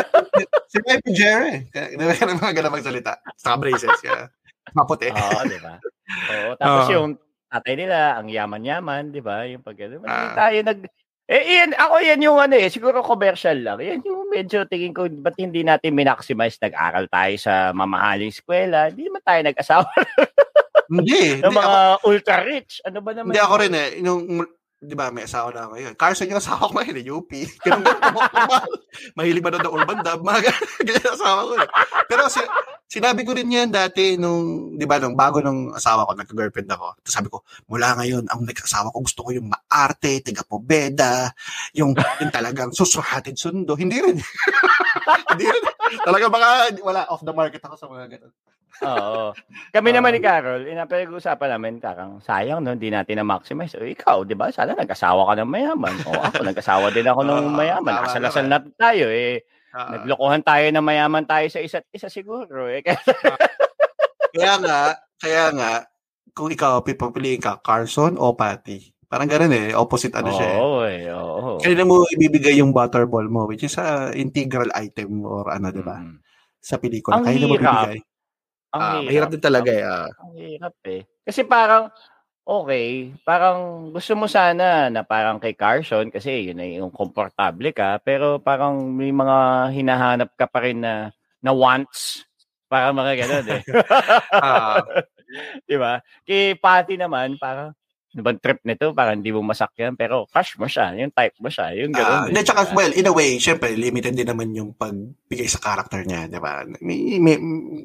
si Pepe Jerry. Kaya ng mga ganun magsalita. Sa braces kaya maputi. Oo, di ba? Oo, tapos Oo. yung tatay nila, ang yaman-yaman, di ba? Yung pag ano, Ah. tayo nag... Eh, yan, ako yan yung ano eh, siguro commercial lang. Yan yung medyo tingin ko, ba't hindi natin minaximize nag-aral tayo sa mamahaling eskwela? Hindi naman tayo nag-asawa hindi. ng mga ako, ultra-rich. Ano ba naman? hindi ako rin eh. Yung, di ba, may asawa na ako ngayon. Carson yung asawa ko ngayon eh, UP. Ganun ganun. Mahilig ba na ng urban dub? Mga ganyan asawa ko eh. Pero si, sinabi ko rin yan dati nung, di ba, nung bago nung asawa ko, nagka-girlfriend ako. Tapos sabi ko, mula ngayon, ang nag-asawa ko, gusto ko yung maarte, tiga pobeda, yung, yung talagang susuhatid sundo. Hindi rin. Hindi rin. Talaga baka, wala, off the market ako sa mga ganun. Oo. Kami naman ni Carol, inapag-usapan namin, karang sayang no, hindi natin na-maximize. O, ikaw, di ba? Sana nag-asawa ka ng mayaman. O ako, nag-asawa din ako ng mayaman. Nakasalasal na tayo eh. Ah, Naglokohan tayo na mayaman tayo sa isa't isa siguro. Eh. Kaya, nga, kaya nga, kung ikaw, pipiliin ka, Carson o Patty? Parang ganun eh, opposite ano siya eh. Oo, eh, oo. Kanina mo ibibigay yung butterball mo, which is a integral item or ano, di ba? Mm. Sa pelikula. Ang Kanina mo hirap. bibigay. Ang Ah, hirap. mahirap din talaga eh. ah. Ang hirap eh. Kasi parang, okay, parang gusto mo sana na parang kay Carson kasi yun ay yung komportable ka, pero parang may mga hinahanap ka pa rin na, na wants. Parang mga ganun eh. Ah, Di ba? Kay Patty naman, parang, Ano bang trip nito? Parang hindi mo masakyan, pero crush mo siya. Yung type mo siya. Yung gano'n. Hindi, tsaka, well, in a way, syempre, limited din naman yung pagbigay sa character niya, di ba? May, may,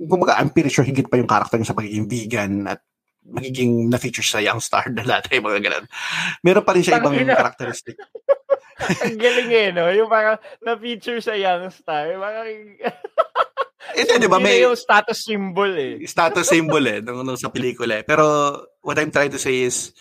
kumbaga, I'm pretty sure higit pa yung character niya sa pagiging vegan at magiging na-feature sa young star na lahat yung mga ganun. Meron pa rin siya ibang characteristic. Ang galing eh, no? Yung parang na-feature sa Young Star. Parang, Ito, di ba, may yung status symbol eh. status symbol eh, nung, nung sa pelikula eh. Pero, what I'm trying to say is,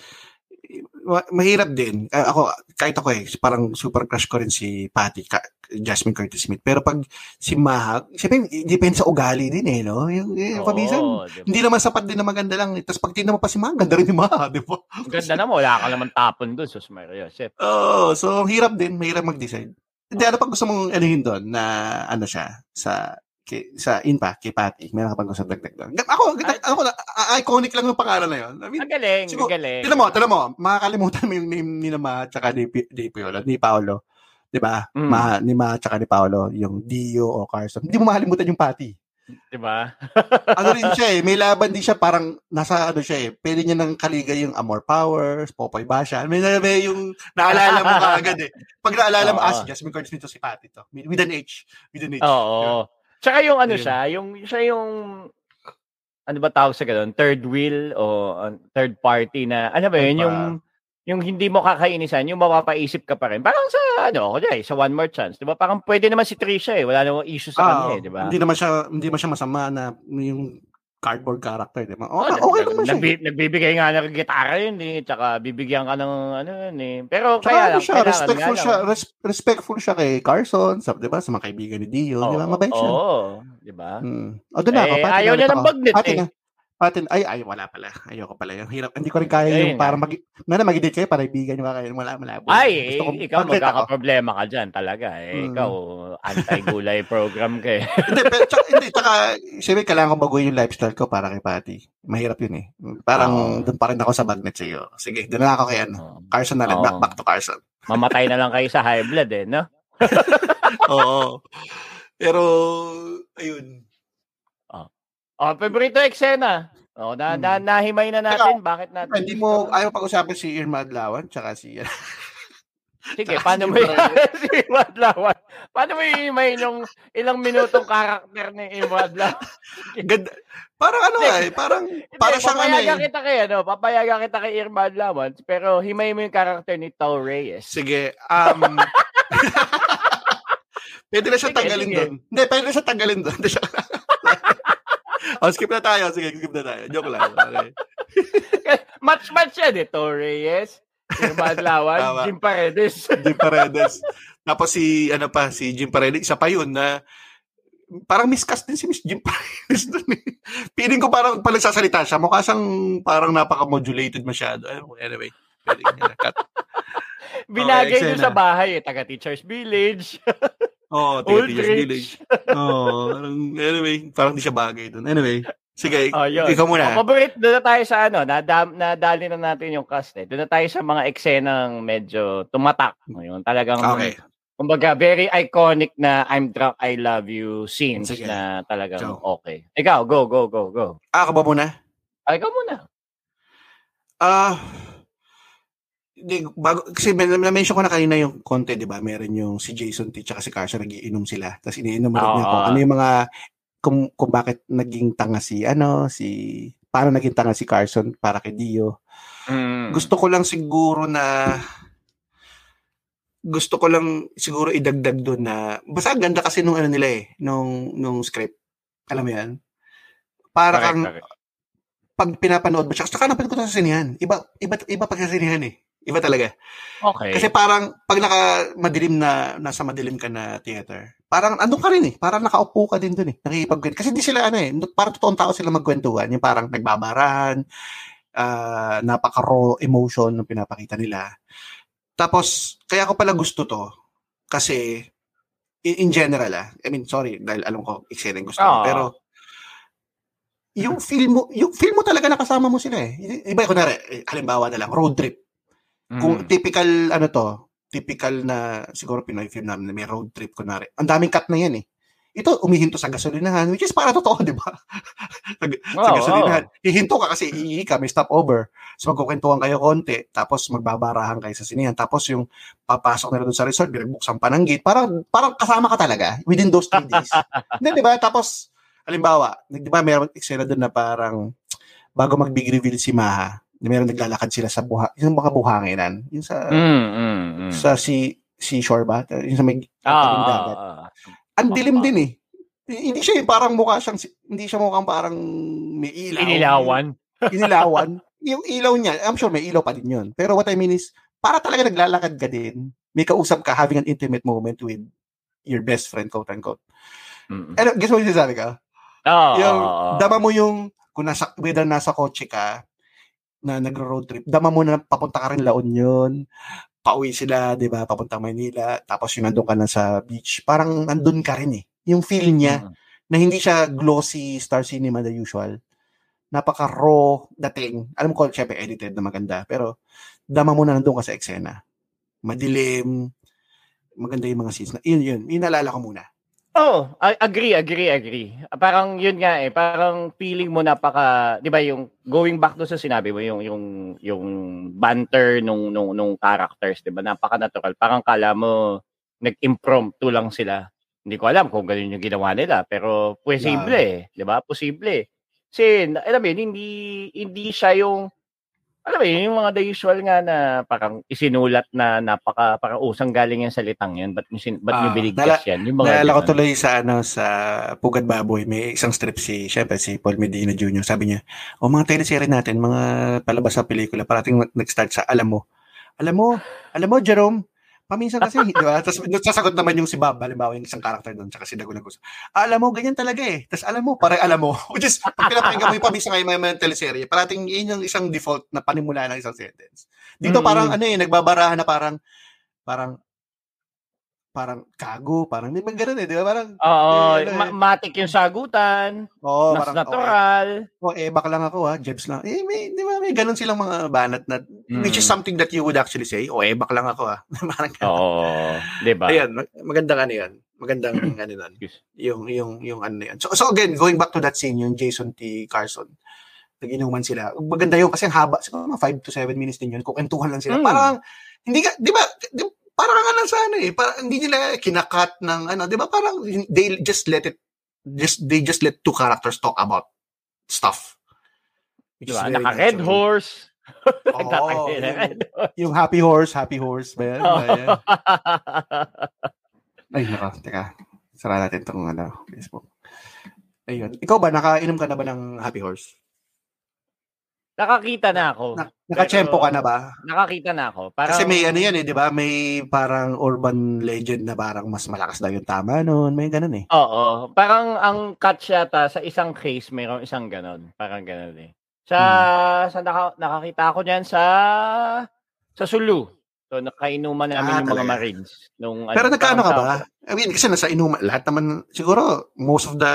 ma- mahirap din. Ah, ako, kahit ako eh, parang super crush ko rin si Patty, ka, Jasmine Curtis Smith. Pero pag si Mahag, syempre, depende sa ugali din eh, no? Yung, pabisan, Oo, di ba? hindi naman sapat din na maganda lang. eh. Tapos pag tingnan mo pa si Mahag, ganda rin ni Mahag, di ba? Ganda naman, wala ka naman tapon doon, Sus Maria Joseph. Oo, so hirap din, mahirap mag-decide. Hindi, ano pag gusto mong anuhin doon na ano siya, sa kay, sa in pa, kay Patty, meron ka pang gusto dagdag doon. Ako, Ay- ako, ah, iconic lang yung pangalan na yun. I mean, Ang galing, Siguro- ang galing. Tignan mo, tignan mo, makakalimutan mo yung name ni Ma at saka ni, ni Piolo, ni Paolo. 'Di ba? Mm. Ma, ni Ma at saka ni Paolo, yung Dio o Carson. Hindi mo makalimutan yung Patty. Di ba? Ano rin siya eh, may laban din siya parang nasa ano siya eh, pwede niya nang kaligay yung Amor Powers, Popoy Basha. May, may yung naalala mo kaagad eh. Pag naalala mo, Oo. ah, si Jasmine Curtis nito si Patty to. With an H. With an H. Oo. Tsaka yung ano Ayun. siya, yung siya yung ano ba tawag sa ganun? Third wheel o uh, third party na ano ba yun? Ano? Yung yung hindi mo kakainisan, yung mapapaisip ka pa rin. Parang sa ano, kunya, sa one more chance, 'di ba? Parang pwede naman si Trisha eh, wala namang issue sa Ah, kanya eh, 'di ba? Hindi naman siya hindi naman siya masama na yung cardboard character, di ba? Oh, Okay, okay naman siya. nagbi- nagbibigay nga ng gitara yun eh, tsaka bibigyan ka ng ano yun eh. Pero Tsaka kaya ano lang, siya, respectful siya, res- respectful siya kay Carson, sa, 'di ba? Sa mga kaibigan ni Dio, 'di ba? Oo, Mabait siya. Oo, 'di ba? Hmm. O doon na ako, Eh, pati ayaw niya ng bagnet Pati eh. na. Pati, ay, ay, wala pala. Ayoko pala. Yung hirap. Hindi ko rin kaya Ayun yung para mag, na mag-date kayo, para ibigan nyo kayo. Wala, wala. Ay, Gusto eh, ikaw magkakaproblema ka dyan talaga. Eh, Mm. Ikaw, anti-gulay program ka eh. hindi, pero, tsaka, hindi, tsaka, siyempre, kailangan ko baguhin yung lifestyle ko para kay Patty. Mahirap yun eh. Parang, Oo. doon pa rin ako sa bagnet sa'yo. Sige, doon na ako kay ano. Oo. Carson na lang. Oo. Back, back to Carson. Mamatay na lang kayo sa high blood eh, no? Oo. Pero, ayun. Oh, paborito eksena. Oh, na, Hmm. na, nahimay na natin. Bakit natin? Hindi mo, ayaw pag-usapan si Irma Adlawan, tsaka si, Sige, Tsaka paano si mo si Imadlawan? Paano mo iimayin yung ilang minutong karakter ni Imadlawan? ganda. Parang ano eh, parang, para Hindi, siyang ano papayagan eh. kita kay ano, papayagan kita kay Irma Adlawan, pero himay mo yung karakter ni Tau Reyes. Sige, um, pwede na siya tanggalin doon. Hindi, pwede na siya tanggalin doon. Oh, skip na tayo. Sige, skip na tayo. Joke lang. Okay. Match-match yan eh, Tau Reyes, Irma Adlawan, Tama. Jim Paredes. Jim Paredes. Tapos si, ano pa, si Jim Paredes, isa pa yun na parang miscast din si Miss Jim Paredes doon eh. Feeling ko parang pala sasalita siya. Mukha siyang parang napaka-modulated masyado. Anyway, pwede niya na cut. Binagay Okay, doon sa bahay eh, taga Teacher's Village, Oh, Old Teachers Village. Rich. Oh, parang, anyway, parang di siya bagay doon. Anyway, sige, Oh, yun. ikaw muna. Oh, paborito, doon na tayo sa ano, nadam, nadali na natin yung cast eh. Doon na tayo sa mga eksenang medyo tumatak. Yung talagang, Okay. kumbaga, very iconic na I'm drunk, I love you scenes Sige. na talagang Go. okay. Ikaw, go, go, go, go. Ah, ako ba muna? Ay, ikaw muna. Ah, hindi, bago, kasi men- na-mention ko na kanina yung konti, di ba? Meron yung si Jason T tsaka si Carson nagiinom sila. Tapos iniinom rin niya Oo. kung ano yung mga, kung, kung bakit naging tanga si, ano, si, paano naging tanga si Carson para kay Dio. Mm. Gusto ko lang siguro na, gusto ko lang siguro idagdag doon na, basta ang ganda kasi nung ano nila eh, nung, nung script. Alam mo yan? Para Correct, kang, correct. pag pinapanood mo siya, saka napanood ko sa sinihan. Iba, iba, iba pag sa sinihan eh. Iba talaga. Okay. Kasi parang, pag naka madilim na, nasa madilim ka na theater, parang andun ka rin eh. Parang nakaupo ka din dun eh. Nakikipag Kasi di sila ano eh. Parang totoong tao sila magkwentuhan. Yung parang nagbabarahan, ah napaka-raw emotion ng pinapakita nila. Tapos, kaya ko pala gusto to. Kasi, in, in general ah, I mean, sorry, dahil alam ko, yung gusto mo. Pero, yung film mo, yung film mo talaga nakasama mo sila eh. Iba, kunwari, eh, halimbawa na lang, road trip. Kung Mm. typical, ano to, typical na, siguro Pinoy film namin na may road trip, kunwari. Ang daming cut na yan eh. Ito, umihinto sa gasolinahan, which is para totoo, di ba? sa, oh, sa gasolinahan. Oh. Hihinto ka kasi iihi ka, may stopover. So magkukwentuhan kayo konti, tapos magbabarahan kayo sa sinihan. Tapos yung papasok na doon sa resort, binagbuksan pa ng gate, parang, parang kasama ka talaga within those three days. Hindi, di ba? Tapos, halimbawa, di ba meron eksena doon na parang bago mag-big reveal si Maha, meron naglalakad sila sa buha, yung mga buhanginan, yung sa, mm, mm, mm. sa si, si shore ba? Yung sa may ah, dagat. Ah, ah. Ang dilim din eh. Hindi siya parang mukha siyang, hindi siya mukhang parang may ilaw. Inilawan. Inilawan. yung ilaw niya, I'm sure may ilaw pa din yun. Pero what I mean is, para talaga naglalakad ka din, may kausap ka having an intimate moment with your best friend, quote unquote. Mm. Ano, guess yung sinasabi ka? Oh, yung, dama mo yung, kung nasa, whether nasa kotse ka, na nagro-road trip, dama mo na papunta ka rin La Union, pauwi sila, 'di ba, papunta Manila, tapos yung nandoon ka na sa beach, parang nandun ka rin eh. Yung feel niya mm. na hindi siya glossy star cinema the usual. Napaka raw dating. Alam ko syempre edited na maganda, pero dama mo na nandoon ka sa eksena. Madilim, maganda yung mga scenes na. Yun, yun. Yun nalala ko muna. Oh, agree, agree, agree. Parang yun nga eh, parang feeling mo napaka, 'di ba, yung going back do sa sinabi mo yung yung yung banter nung nung nung characters, 'di ba? Napaka-natural. Parang kala mo nag-impromptu lang sila. Hindi ko alam kung ganun yung ginawa nila, pero posible, yeah. 'di ba? Posible. Kasi alam mo, hindi hindi siya yung alam mo yun, yung mga the usual nga na parang isinulat na napaka parang usang galing yung salitang yan. Ba't, nyo, ba't uh, nyo binigkas yan? Yung mga nalala ko tuloy sa, ano, sa Pugad Baboy, may isang strip si, syempre, si Paul Medina Jr. Sabi niya, o oh, mga teleserye natin, mga palabas sa pelikula, parating nag-start sa alam mo. Alam mo, alam mo, Jerome, Paminsan kasi, di ba? Tapos sasagot naman yung si Bob, halimbawa yung isang character doon, tsaka si Dagonagus. Alam mo, ganyan talaga eh. Tapos alam mo, pare alam mo. Which is, pag pinapakinggan mo yung paminsan ngayon mga, mga teleserye, parating yun yung isang default na panimula ng isang sentence. Dito mm-hmm. parang ano eh, nagbabarahan na parang, parang, parang kago, parang may ganun eh, di ba? Parang, Oo, eh, ano, ma- eh. matik yung sagutan, oh, mas parang, natural. Oh, eh, baka lang ako ha, Jebs lang. Eh, may, di ba, may ganun silang mga banat na, mm. which is something that you would actually say, oh, eh, baka lang ako ha. parang Oo, di ba? Ayan, magandang ano yan. Magandang ano nun. Yung, yung, yung ano yan. So, so again, going back to that scene, yung Jason T. Carson, nag-inuman sila. Maganda yun kasi ang haba, siguro mga 5 to 7 minutes din yun, kukentuhan lang sila. Mm. Parang, hindi ka, di ba, di, parang ano sa ano eh, parang hindi nila kinakat ng ano, 'di ba? Parang they just let it just they just let two characters talk about stuff. Diba? Naka red horse. oh, yung, yung happy horse, happy horse ba yan? Oh. Ay, naka, teka. Sara natin itong ano, Facebook. Ayun. Ikaw ba, nakainom ka na ba ng happy horse? Nakakita na ako. Na, nakachempo ka na ba? Nakakita na ako. Parang, Kasi may ano yan eh, di ba? May parang urban legend na parang mas malakas daw yung tama noon. May ganun eh. Oo. Parang ang catch yata sa isang case, mayroong isang ganun. Parang ganun eh. Sa, hmm. sa naka, nakakita ako niyan sa sa Sulu. So, nakainuman namin ah, yung mga Marines. Nung, Pero ano, nagkaano ka ba? I mean, kasi nasa inuman, lahat naman, siguro, most of the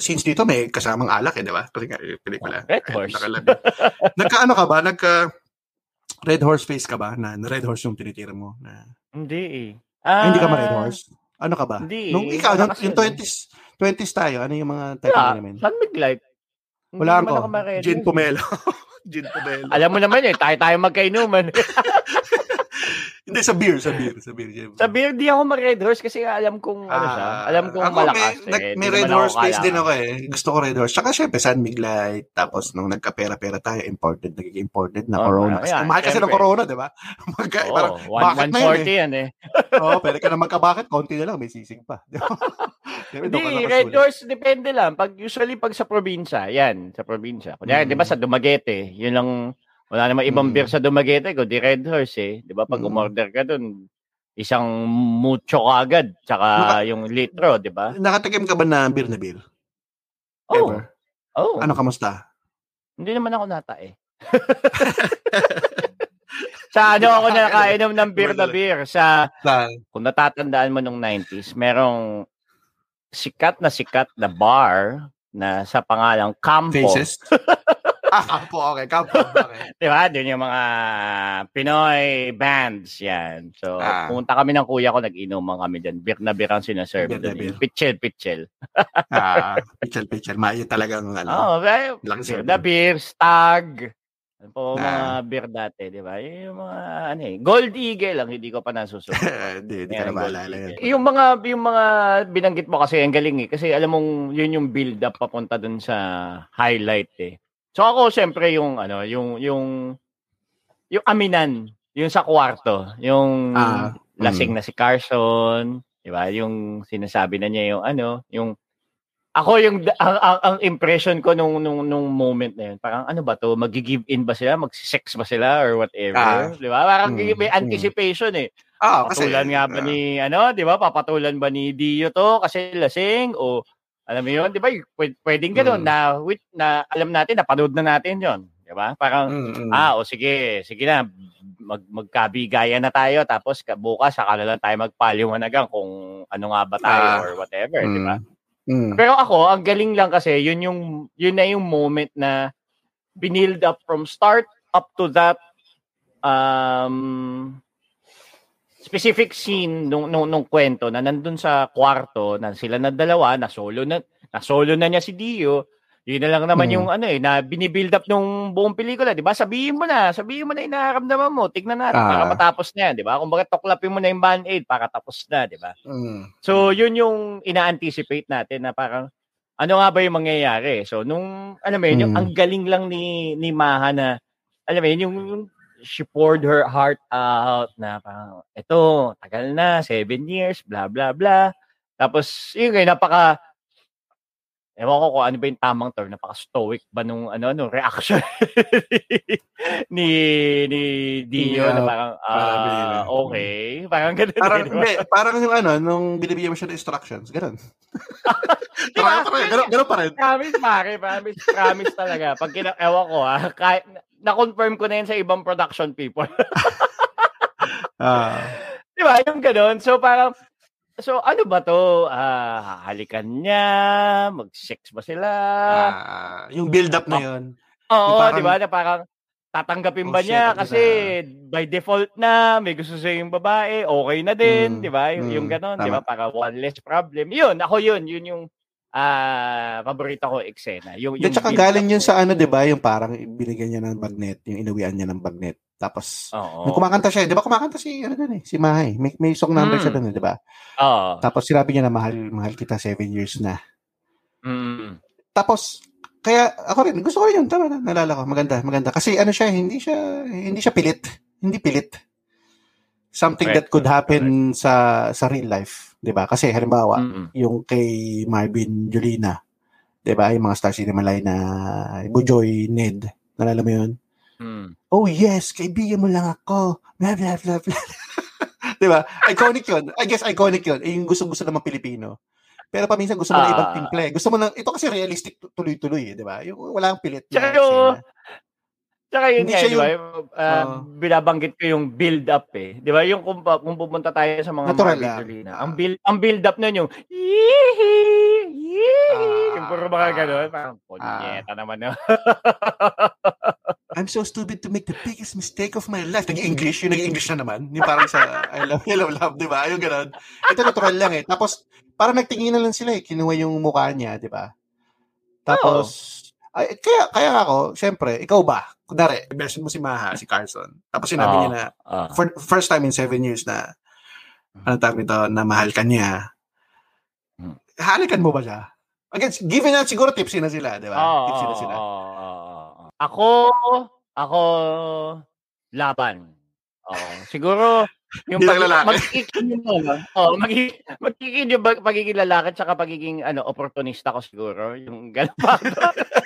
scenes dito may kasamang alak eh, di ba? Kasi nga, yung pelikula. Oh, Red Horse. Nagkaano ka ba? Nagka, Red Horse face ka ba? Na, na Red Horse yung tinitira mo? Na... Hindi eh. Ah, hindi ka ma Red ah, Horse? Ano ka ba? Hindi. Nung ikaw, nung, yung 20s, 20s tayo, ano yung mga type yeah, namin? Sun Light. Wala ko. Gin Pomelo. Gin Pomelo. Alam mo naman eh, tayo-tayo magkainuman. Hindi, sa beer, sa beer, sa beer. Jim. Sa beer, di ako mag-red horse kasi alam kong, ano siya, ah, alam kong ako, malakas. May, eh. may red horse face din ako eh. Gusto ko red horse. Tsaka syempre, San Miglite. Tapos, nung nagkapera-pera tayo, imported, nagiging imported na oh, Corona. Kasi, mahal kasi ng Corona, di ba? Magka, oh, parang, one, bakit 140 na yun, eh? yan eh. Oo, oh, pwede ka na magkabakit, konti na lang, may sisig pa. Hindi, red horse, depende lang. Pag, usually, pag sa probinsya, yan, sa probinsya. Kunyari, mm. di ba, sa Dumaguete, yun lang, wala namang ibang mm. beer sa Dumaguete, kundi Red Horse eh. Di ba? Pag mm. umorder ka dun, isang mucho agad, tsaka Naka, yung litro, di ba? Nakatikim ka ba na beer na beer? Oh. Ever? Oh. Ano, kamusta? Hindi naman ako nata eh. sa ano ako nakainom ng beer na beer sa kung natatandaan mo nung 90s merong sikat na sikat na bar na sa pangalang Campo Faces? ah, kampo, okay. Kampo, okay. Di ba? Doon yung mga Pinoy bands yan. So, Ah. pumunta kami ng kuya ko, nag-inuman kami dyan. Beer na beer ang sinaserve Beer na doon. beer. Yung Pitchel, pitchel. Ah, pichel, pichel. Ma, yun talagang, ano, Oo, oh, laki serve. na beer, stag. Ano po mga Ah. beer dati, di ba? Yung mga, ano eh, Gold Eagle lang, hindi ko pa nasusunod. Hindi, hindi ka na maalala yun. Eagle. Yung mga, yung mga binanggit mo kasi, ang galing eh. Kasi alam mong, yun yung build up papunta dun sa highlight eh. So ako, syempre, yung, ano, yung, yung, yung aminan, yung sa kwarto, yung Ah, lasing na si Carson, di ba? Yung sinasabi na niya yung ano, yung ako yung ang, ang, ang impression ko nung, nung nung moment na yun, parang ano ba to, magi-give in ba sila, mag-sex ba sila or whatever, Ah. di ba? Parang Mm, may mm. anticipation eh. Ah, kasi, Papatulan nga ba ah, ni ano, di ba? Papatulan ba ni Dio to kasi lasing o alam mo yun, di ba? Pwede, pwedeng gano'n Mm. na, with, na alam natin, napanood na natin yon di ba? Parang mm, mm. Ah, o sige, sige na. Mag magkabigayan na tayo tapos ka- bukas saka na lang tayo magpaliwanagan kung ano nga ba tayo Ah, or whatever, di ba? Mm. Pero ako, ang galing lang kasi yun yung yun na yung moment na binild up from start up to that um specific scene nung nung, nung kwento na nandun sa kwarto na sila na dalawa na solo na na solo na niya si Dio yun na lang naman Mm. yung ano eh na binibuild up nung buong pelikula, 'di ba? Sabihin mo na, sabihin mo na inaramdaman mo, tignan natin Ah. para matapos na 'yan, 'di ba? Kung bakit tuklapin mo na yung band-aid para tapos na, 'di ba? Mm. So, yun yung ina-anticipate natin na parang ano nga ba yung mangyayari? So, nung alam mo yun, yung Mm. ang galing lang ni ni Maha na alam mo yun, yung, yung she poured her heart out na parang ito, tagal na, seven years, blah blah blah. Tapos, yun ngayon, napaka Ewan ko kung ano ba yung tamang term, napaka-stoic ba nung ano, ano reaction ni ni Dio Yeah, na parang ah, binili. okay, parang ganun. Parang, hindi, parang yung ano, nung binibigyan mo siya ng instructions, ganun. Parang, parang, ganun, ganun pa rin. Promise, pare. Promise, promise talaga. Pag kina, ewan ko ha, kahit, na-confirm ko na yan sa ibang production people. Ah, Di ba? Yung ganun. So, parang, so, ano ba to? Ah, halikan niya? Mag-sex ba sila? ah, yung build-up na yun. Oo, di ba? Na parang, tatanggapin Oh, ba shit, niya? ano Kasi, by default na, may gusto sa yung babae, okay na din, Mm, di ba? Yung, yung mm, ganun, di ba? Para one less problem. Yun, ako yun. Yun yung, ah, paborito ko eksena. Yung, Then, tsaka galing yun sa ano, di ba? Yung parang binigyan niya ng bagnet, yung inuwian niya ng bagnet. Tapos, Oo. nung kumakanta siya, di ba kumakanta si, ano dun eh, si Mahay. May, may song number Mm. siya dun eh, di ba? Oo. Tapos sinabi niya na mahal, mahal kita seven years na. Mm. Tapos, kaya ako rin, gusto ko rin yun. Tama na, nalala ko. Maganda, maganda. Kasi ano siya, hindi siya, hindi siya pilit. Hindi pilit. Something Correct. that could happen sa sa real life. 'Di ba Kasi halimbawa, Mm. yung kay Marvin Julina, 'di ba Yung mga Star Cinema Line na Bujoy Ned. Nalala mo yun? Mm. Oh yes, kaibigan mo lang ako. Blah, blah, blah, blah. 'Di ba Iconic yun. I guess iconic yun. Eh, yung gusto-gusto ng mga Pilipino. Pero paminsan gusto mo ng Ah. ibang timple. Gusto mo ng, ito kasi realistic tu- tuloy-tuloy eh, di ba? Yung walang pilit na Tsaka yung-. Tsaka yun nga, ba? yung- Yung, ah, Oo. binabanggit ko yung build up eh. Di ba? Yung kung, kung pupunta tayo sa mga Natural Marvel lang. Arena, Ah. ang build ang build up nun yung yihi, yihi, Ah. yung puro mga Ah. ganun. Parang, punyeta naman no. I'm so stupid to make the biggest mistake of my life. Nag-English, yung nag-English na naman. Yung parang sa I love, I love, di ba? Yung ganun. Ito natural lang eh. Tapos, parang nagtingin na lang sila eh. Kinuha yung mukha niya, di ba? Tapos, ay, kaya, kaya ako, syempre, ikaw ba? Kunwari, best mo si Maha, si Carson. Tapos sinabi Oo. niya na, Ah. for first time in seven years na, ano tawag nito, na mahal ka niya, Hmm. halikan mo ba siya? Again, given na siguro tipsy na sila, di ba? Oo, tipsy na sila. oo. Ako, ako, laban. Oo. Siguro, yung Bilang lalaki. magiging ano, oh, magiging, magiging yung pagiging lalaki tsaka pagiging ano, opportunista ko siguro. Yung gano'n pa.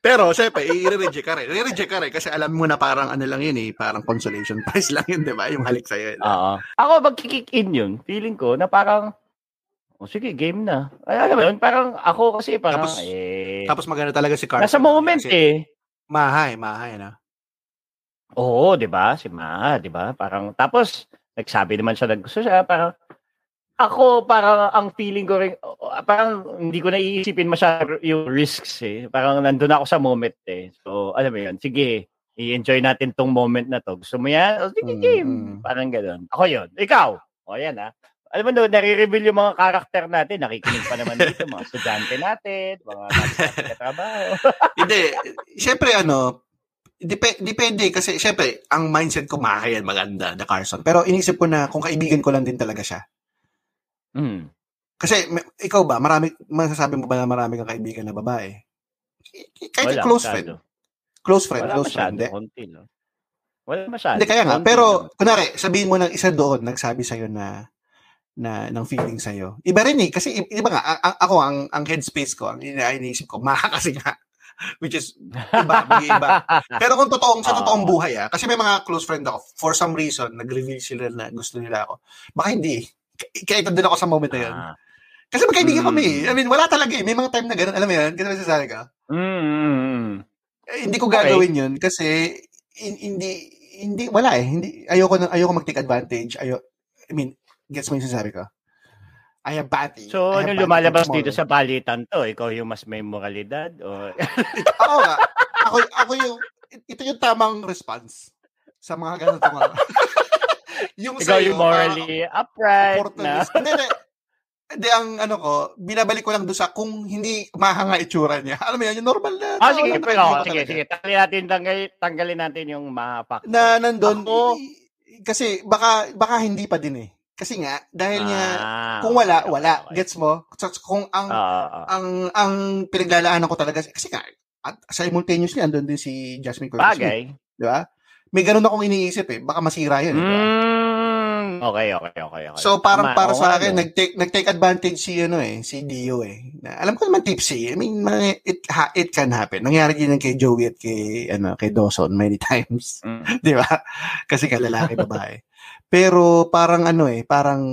Pero, syempre, i-reject ka rin. I-reject ka rin kasi alam mo na parang ano lang yun eh, parang consolation prize lang yun, di ba? Yung halik sa'yo. Oo. Ako, magkikick in yun. Feeling ko na parang, oh, sige, game na. Ay, alam mo yun, parang ako kasi parang, Tapos, eh, Tapos maganda talaga si Carson. nasa moment Kasi eh. Mahay, mahay na. Oo, 'di ba? Si Ma, 'di ba? Parang tapos nagsabi naman siya ng gusto siya, parang ako parang ang feeling ko rin parang hindi ko naiisipin masyado yung risks eh. Parang nandun ako sa moment eh. So, alam mo yun, sige, i-enjoy natin tong moment na to. Gusto mo yan? O, sige, Mm, game. mm. Parang gano'n. Ako yun. Ikaw. O, yan ah. Alam mo, no, nare-reveal yung mga karakter natin. Nakikinig pa naman dito. Mga estudyante natin. Mga katrabaho. Hindi, syempre ano, dep- depende kasi syempre ang mindset ko makakayan maganda na Carson. Pero inisip ko na kung kaibigan ko lang din talaga siya. Mm. Kasi may- ikaw ba, marami masasabi mo ba na marami kang kaibigan na babae? Kahit Wala close masyado. friend. Close friend, Wala close friend. masyado. Hindi. Konti lang. Wala masyado. Hindi kaya nga, Konti pero lang. kunwari, sabihin mo ng isa doon nagsabi sa na na ng feeling sa Iba rin eh kasi iba nga a- a- ako ang ang headspace ko, ang iniisip ko, maka kasi nga which is iba, iba. Pero kung totoong sa Oo. totoong buhay ah, kasi may mga close friend ako, for some reason nag-reveal sila na gusto nila ako. Baka hindi. Kaya din ako sa moment na yun. Ah. Kasi magkaibigan Mm. kami eh. I mean, wala talaga eh. May mga time na gano'n. Alam mo yan? Kasi masasabi ka. Mm, mm, mm. Eh, hindi ko gagawin yun kasi hin- hindi hindi wala eh. Hindi ayoko na ayoko mag-take advantage. Ayo I mean, gets mo yung sinasabi ko? I have batty. So, ano lumalabas dito sa balitan to? Ikaw yung mas may moralidad? O... Ako nga. Ako, ako yung, ito yung tamang response sa mga ganito mga. yung Ikaw sa'yo, yung morally upright na. Hindi, hindi. Ang ano ko, binabalik ko lang doon sa kung hindi mahanga itsura niya. Alam mo yan, yung normal na. Ah, sige, pero, nakikita sige, sige. Tanggalin natin, tanggal, tanggalin natin yung mahapak. na nandun, Ako- kasi baka baka hindi pa din eh. Kasi nga, dahil nga, Ah, kung wala, okay, wala. okay. Gets mo? So, kung ang, ah. ang, ang pinaglalaanan ko talaga, kasi nga, at simultaneously, andun din si Jasmine Curtis. Bagay. Di ba? May ganun akong iniisip eh. Baka masira yun. eh? Mm, okay, okay, okay, okay. So parang Tama, para sa akin no? nag-take nag-take advantage si ano eh, si Dio eh. Na, alam ko naman tipsy. I mean, it ha, it can happen. Nangyari din kay Joey at kay ano, kay Dawson many times. Mm. 'Di ba? Kasi ka lalaki babae. Pero parang ano eh, parang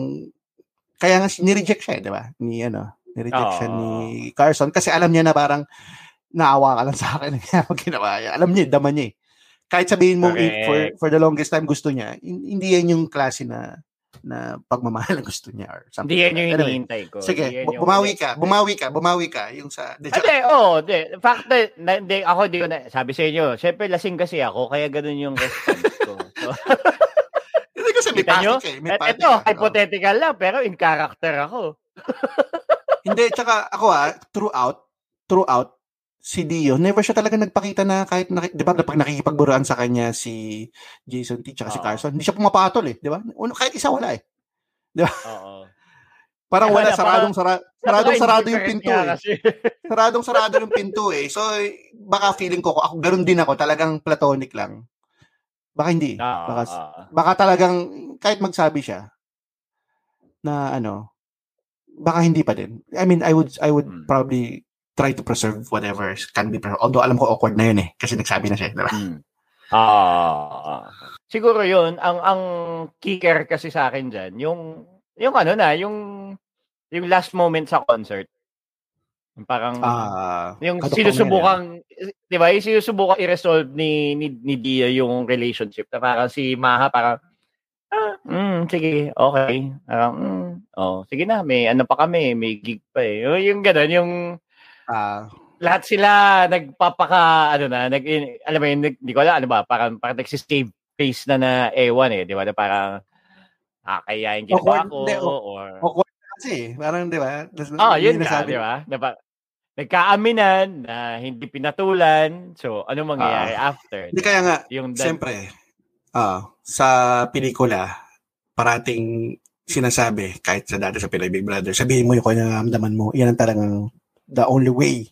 kaya nga ni-reject siya, eh, 'di ba? Ni ano, ni-reject siya Oo. ni Carson kasi alam niya na parang naawa ka lang sa akin kaya ginawa niya. Alam niya, dama niya eh. Kahit sabihin mo Correct. for for the longest time gusto niya, hin- hindi yan yung klase na na pagmamahal na gusto niya or something. Hindi yan yung. Anyway, hinihintay ko. Sige, yung- bumawi ka, bumawi ka, bumawi ka yung sa de, Hindi, oo, oh, di. Fact na, di, ako di ko na, sabi sa inyo, syempre lasing kasi ako, kaya ganun yung response ko. So, Hindi kasi may patik eh. May et, patik ito, ka. hypothetical lang, pero in character ako. Hindi, tsaka ako ah, throughout, throughout, si Dio, never siya talaga nagpakita na kahit, naki, di ba, pag nakikipagburuan sa kanya si Jason T. tsaka si Oo. Carson, hindi siya pumapatol eh, di ba? Kahit isa wala eh. Oo. Parang wala, saradong, sara, saradong sarado yung pinto eh. Saradong sarado yung pinto eh. So, baka feeling ko, ako, ganun din ako, talagang platonic lang. Baka hindi. Oo, Baka, oo. baka talagang, kahit magsabi siya, na ano, baka hindi pa din. I mean, I would, I would Hmm. probably try to preserve whatever can be preserved. Although alam ko awkward na yun eh, kasi nagsabi na siya, di ba? Hmm. Ah. siguro 'yun ang ang kicker kasi sa akin diyan, yung yung ano na, yung yung last moment sa concert. Yung parang Ah, yung yun, sinusubukang 'di ba? Yung sinusubukang i-resolve ni ni, ni Dia yung relationship. Na parang si Maha parang ah, mm, sige, okay. Parang, mm, oh, sige na, may ano pa kami, may gig pa eh. Yung, yung gano'n, yung Ah, lahat sila nagpapaka ano na nag alam mo yun hindi ko alam ano ba parang parang nagsistave face na na ewan eh di ba na parang kakayain ginawa Awkward, ko hindi, o- or awkward na kasi eh. Parang, di ba? Oh yun nasabi- di ba na ba nagkaaminan na hindi pinatulan so ano mangyayari after Hindi kaya nga, yung that, Siyempre, ah, sa pelikula, parating sinasabi, kahit sa dati sa Pinoy Big Brother, sabihin mo yung kung ano nararamdaman mo, yan ang talagang the only way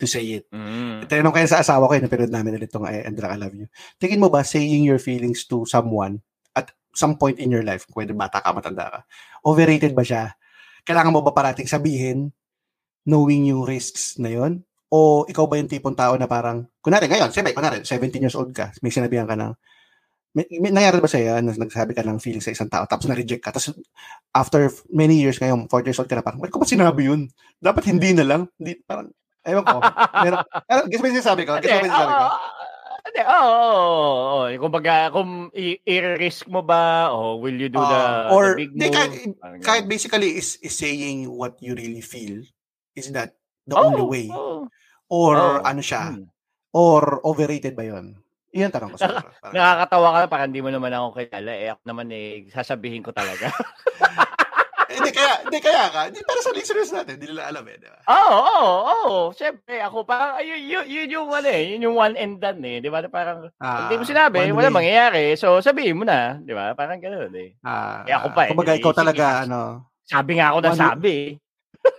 to say it. mm, Tinanong kayo sa asawa ko, yung napinood namin ulit itong I, Andra, I love you. Tingin mo ba saying your feelings to someone at some point in your life, pwede bata ka, matanda ka, overrated ba siya? Kailangan mo ba parating sabihin, knowing yung risks na yon O ikaw ba yung tipong tao na parang, kunwari ngayon, sabi, kunwari, 17 years old ka, may sinabihan ka ng, may, may nangyari ba sa'yo na nagsabi ka ng feeling sa isang tao, tapos na-reject ka, tapos after many years ngayon, 4 years old ka na, parang, ba't ko ba sinabi yun? Dapat hindi na lang. Hindi, parang, ewan ko. Meron, pero, guess mo yung sinasabi ko? Guess mo yung sinasabi ko? Hindi, oo, oo, oo, oo. Kumbaga, kung i-risk mo ba o will you do the, Ah, or the big di, move? kahit, Parang kahit ganun. basically is, is saying what you really feel is that the Oo, only way oo. or Oo. ano siya Hmm. or overrated ba yon Iyan tanong ko sa Parang- Nakakatawa ka, parang hindi mo naman ako kilala. Eh, ako naman eh, sasabihin ko talaga. Hindi kaya, hindi kaya ka. Hindi para sa listeners natin, hindi nila alam eh, di ba? Oo, oo, oo. Siyempre, ako parang, yun, yun, yun yung ano eh, yun yung one and done eh. Di ba? Parang, Ah, hindi mo sinabi, wala way. mangyayari. So, sabihin mo na. Di ba? Parang gano'n eh. Ah, Eh, ako pa eh. Kumbaga, ikaw Eh, talaga, sige. ano, Sabi nga ako na sabi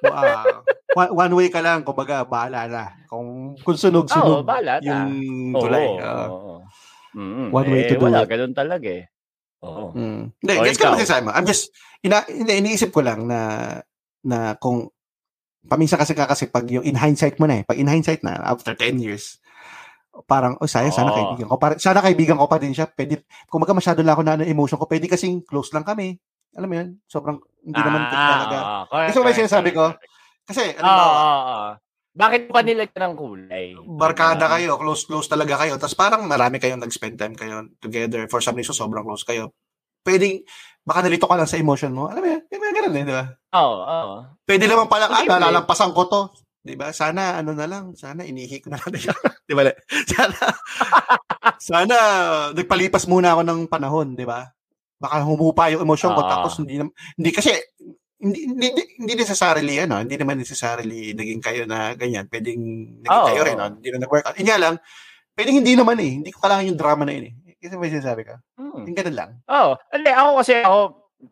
ah, one, one way ka lang, kumbaga, bahala na. Kung, kung sunog-sunog Oo, bahala na. yung Oo, tulay. oo, ah. oo. Mm, One way eh, to do wala, it. ganun talaga eh. Oo. Mm. Hindi, O, gets sinasabi mo. I'm just, ina, hindi, iniisip ko lang na, na kung, paminsan kasi ka kasi pag yung in hindsight mo na eh, pag in hindsight na, after 10 years, parang, oh, sayang, sana Oo. kaibigan ko pa, rin- sana kaibigan ko pa din siya. Pwede, kung maga masyado lang ako na ano, emotion ko, pwede kasing close lang kami. Alam mo yun? Sobrang, hindi naman talaga. Ah, correct, ba yung correct, sinasabi ko? Kasi, Oo, alam mo, oo, oo. Bakit pa nilagyan ng kulay? barkada Ah, kayo, close close talaga kayo. Tapos parang marami kayong nag-spend time kayo together. For some reason, sobrang close kayo. Pwedeng, baka nalito ka lang sa emotion mo. Alam mo yan, mga ganun eh, di ba? Oo, oo. Pwede naman palang, ah, nalalampasan ko to. Di ba? Sana, ano na lang, sana inihi ko na lang. di ba? Sana, sana, nagpalipas muna ako ng panahon, di ba? Baka humupa yung emotion ko, Oo. tapos hindi, hindi kasi, hindi, hindi, hindi, necessarily, ano, hindi naman necessarily naging kayo na ganyan. Pwedeng naging Oo. kayo rin, no? hindi na nag-work out. Nga lang, pwedeng hindi naman eh. Hindi ko kailangan yung drama na yun eh. Kasi may sinasabi ka. Hmm. Yung ganun lang. Oo. Hindi, ako kasi ako,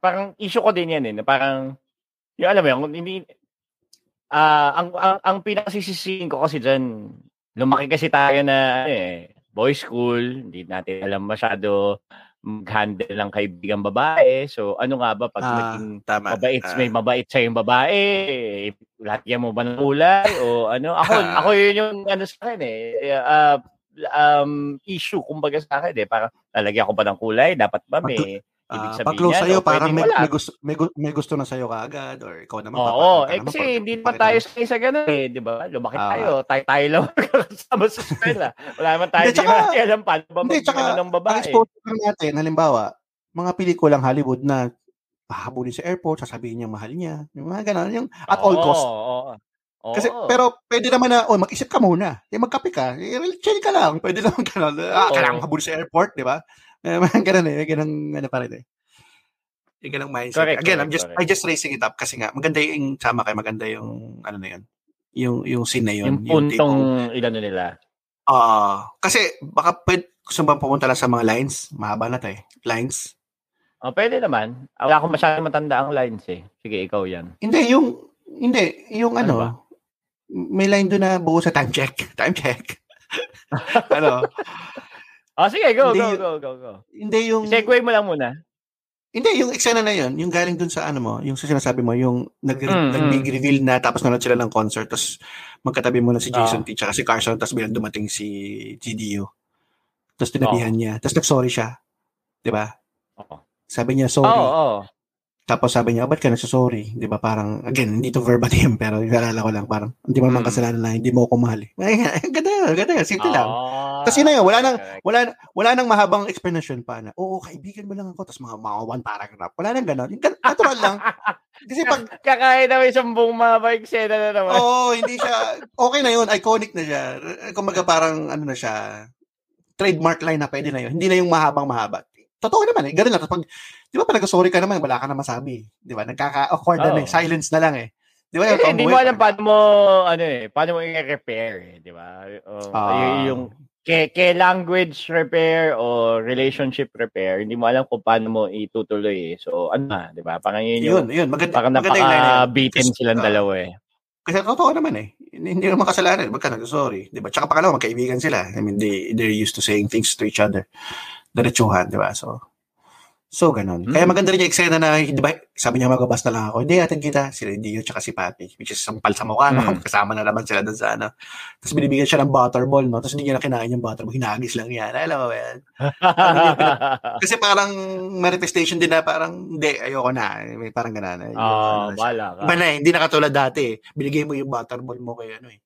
parang issue ko din yan eh. Parang, yung alam mo yun, hindi, ah ang, ang, ang pinakasisisihin ko kasi dyan, lumaki kasi tayo na, ano eh, boys school, hindi natin alam masyado mag-handle ng kaibigang babae. So, ano nga ba pag Ah, naging tama. mabait, Ah. may mabait sa yung babae, eh, lagyan mo ba ng kulay o ano? Ako, Ah. ako yun yung ano sa akin eh. ah, um, issue kumbaga sa akin eh. Parang lalagyan ko ba ng kulay? Dapat ba may ibig Ah, sabihin pag close yan? sa'yo, O pwedeng parang may, may, gusto, may, may gusto na sa'yo kaagad or ikaw naman. Oo, eh kasi hindi naman tayo sa isa ganun eh, di ba? Lumaki Ah. tayo, tayo-tayo lang kasama sa eskwela. Wala naman tayo, Hindi, naman alam paano ba Hindi, tsaka, mag ng Ang babae. exposure lang natin, halimbawa, mga pelikulang Hollywood na hahabulin sa airport, sasabihin niya mahal niya. Yung mga ganun. Yung at all Oo, cost. Oo, oo. Kasi, pero pwede naman na, oh, mag-isip ka muna. Eh, magkape ka. Eh, chill ka lang. Pwede naman ganun. Ah, Oo. kailangan habulin sa airport, di ba? Eh, ganun eh. Ganun, ano pa rin eh. Yung ganang mindset. Correct, Again, I'm correct, just, correct. I just raising it up kasi nga, maganda yung, sama kayo, maganda yung, ano na yun, yung, yung scene na yun. yung puntong tipong- ilan nila. Ah, kasi baka pwede, gusto ba pumunta lang sa mga lines? Mahaba na to eh. Lines. Oh, pwede naman. Wala akong masyadong matanda ang lines eh. Sige, ikaw yan. Hindi, yung, hindi, yung Ano ano, ba? May line doon na buo sa time check. Time check. ano, Oh, sige, go, Hindi go, go, go, go. hindi yung, Segue mo lang muna. hindi, yung eksena na yun, yung galing doon sa ano mo, yung sa sinasabi mo, yung nag, Mm, nag-big reveal na tapos nanood sila ng concert, tapos magkatabi mo na si Jason Ah. T, tsaka si Carson, tapos bilang dumating si GDU. Tapos tinabihan niya, tapos nag-sorry siya. Di ba? Oo. Sabi niya, sorry. oo. Tapos sabi niya, "Oh, ba't ka nagsasorry? Di ba parang, again, hindi to verbatim, pero naalala ko lang, parang, hindi mo naman Mm. kasalanan na hindi mo ako mahal. eh. Ganda ganda simple lang. Ah, Tapos yun na yun, wala nang, wala, wala nang mahabang explanation pa na, oo, kaibigan mo lang ako, tapos mga, mga one paragraph. Wala nang gano'n. Natural lang. Kasi pag, Kakain na may isang buong mahaba eksena na naman. oo, hindi siya, okay na yun, iconic na siya. Kumbaga parang, ano na siya, trademark line na pwede na yun. Hindi na yung mahabang mahaba. Totoo naman eh, ganun lang. Pag, di ba pag nag-sorry ka naman, wala ka na masabi. Di ba? Nagkaka-awkward na eh. Silence na lang eh. Di ba? Eh, hindi mo alam paano mo, ano eh, paano mo i-repair eh, di ba? O, Ah. y- yung, ke, ke language repair o relationship repair, hindi mo alam kung paano mo itutuloy eh. So, ano na, di ba? Parang yun Yun, yun. Maganda, parang na napaka-beaten Kasi, silang ah, dalawa eh. Kasi totoo naman eh. Hindi, hindi naman kasalanan. Ba't ka nag-sorry? Di ba? Tsaka pangalawa, magkaibigan sila. I mean, they, they're used to saying things to each other. Diretsuhan, di ba? So, so ganun. Hmm. Kaya maganda rin yung eksena na, di ba, sabi niya magabas na lang ako. Hindi, atin kita. Sila Dio tsaka si Patty. Which is sampal sa mukha, no? Hmm. Kasama na naman sila doon sa ano. Tapos binibigyan siya ng butterball, no? Tapos hindi niya na kinain yung butterball. Hinagis lang yan. Alam mo ba yan? Kasi parang manifestation din na parang, hindi, ayoko na. May parang ganun. Oo, ano siya. bala ka. Iba na eh, hindi na katulad dati eh. Binigay mo yung butterball mo kay ano eh.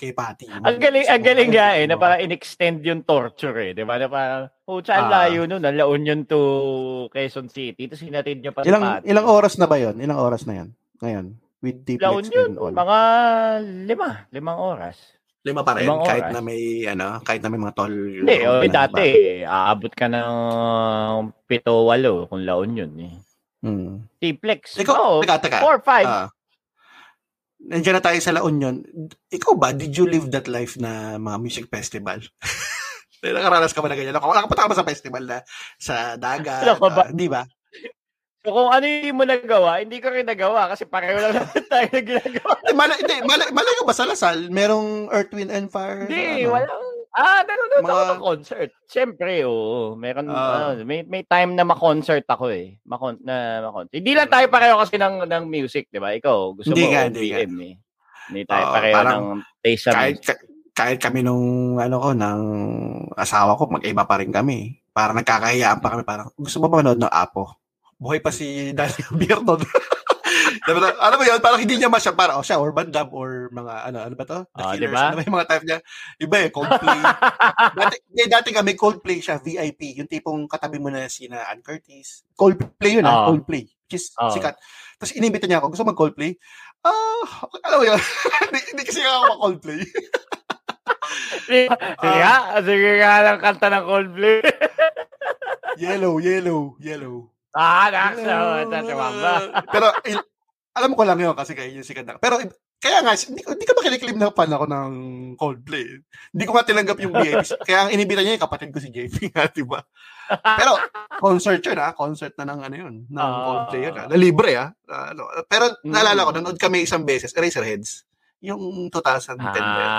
Kay Patty. Ang galing, ang galing nga eh, na parang in-extend yung torture eh. Di ba? Na parang, oh, saan Ah. layo nun? Ang La Union to Quezon City. Tapos hinatid niya pa sa Ilang Patty. ilang oras na ba 'yon? Ilang oras na 'yan? Ngayon, with deep La Union, all. mga lima. Limang oras. Lima pa rin, limang kahit oras. na may, ano, kahit na may mga toll. Hindi, road oh, na, dati, diba? aabot ka ng pito, walo kung La Union eh. Hmm. T-Plex. Ikaw, Oo, teka, teka. 4, 5. Ah. Nandiyan na tayo sa La Union. Ikaw ba, did you live that life na mga music festival? Nakaranas ka ba na ganyan? Nak- Nakapunta ka ba sa festival na sa dagat? Ano ka ba? So kung ano yung mo nagawa, hindi ko rin nagawa kasi pareho lang naman tayo na ginagawa. Hindi, mala, hindi, mala, malay ko ba sa Lasal? Merong Earth, Wind, and Fire? Hindi, Ano? walang... Ah, nanonood Mga- ako ng concert. Siyempre, oo. Meron, Ah. ano, may, may time na ma-concert ako eh. Makon, na ma-concert. Hindi lang tayo pareho kasi ng, ng music, di ba? Ikaw, gusto Hindi mo nga, hindi OPM eh. Hindi tayo Oo, pareho parang ng taste sa kahit, music. ka- kahit kami nung, ano ko, ng asawa ko, mag-iba pa rin kami. Parang nagkakahiyaan pa kami. Parang, gusto mo ba manood ng Apo? Buhay pa si Daniel Beer doon. Diba, ano ba yun? Parang hindi niya masya, parang, oh, siya, urban dub or mga, ano, ano ba to? The Ah, Killers. diba? Ano ba yung mga type niya? Iba eh, Coldplay. dati, eh, dati kami, Coldplay siya, VIP. Yung tipong katabi mo na si na Ann Curtis. Coldplay yun, ah, Oo. Coldplay. Which is Oo. sikat. Tapos inimbita niya ako, gusto mag-Coldplay? Ah, alam mo yun, hindi, hindi kasi ako mag-Coldplay. sige nga, sige nga lang kanta ng Coldplay. yellow, yellow, yellow. ah, nakasa. Tatamamba. Pero, il- alam ko lang yun kasi kayo yung sikat na. Pero, kaya nga, hindi, hindi ko makiniklim na fan ako ng Coldplay. Hindi ko nga tinanggap yung VIP. Kaya ang inibita niya yung kapatid ko si JP nga, di ba? Pero, concert yun ha. Concert na ng ano yun. Ng Ah. Coldplay yun ha. Na libre ha. Ah, ano. Pero, Mm. naalala ko, nanood kami isang beses, Eraserheads. Yung 2010 ba yun?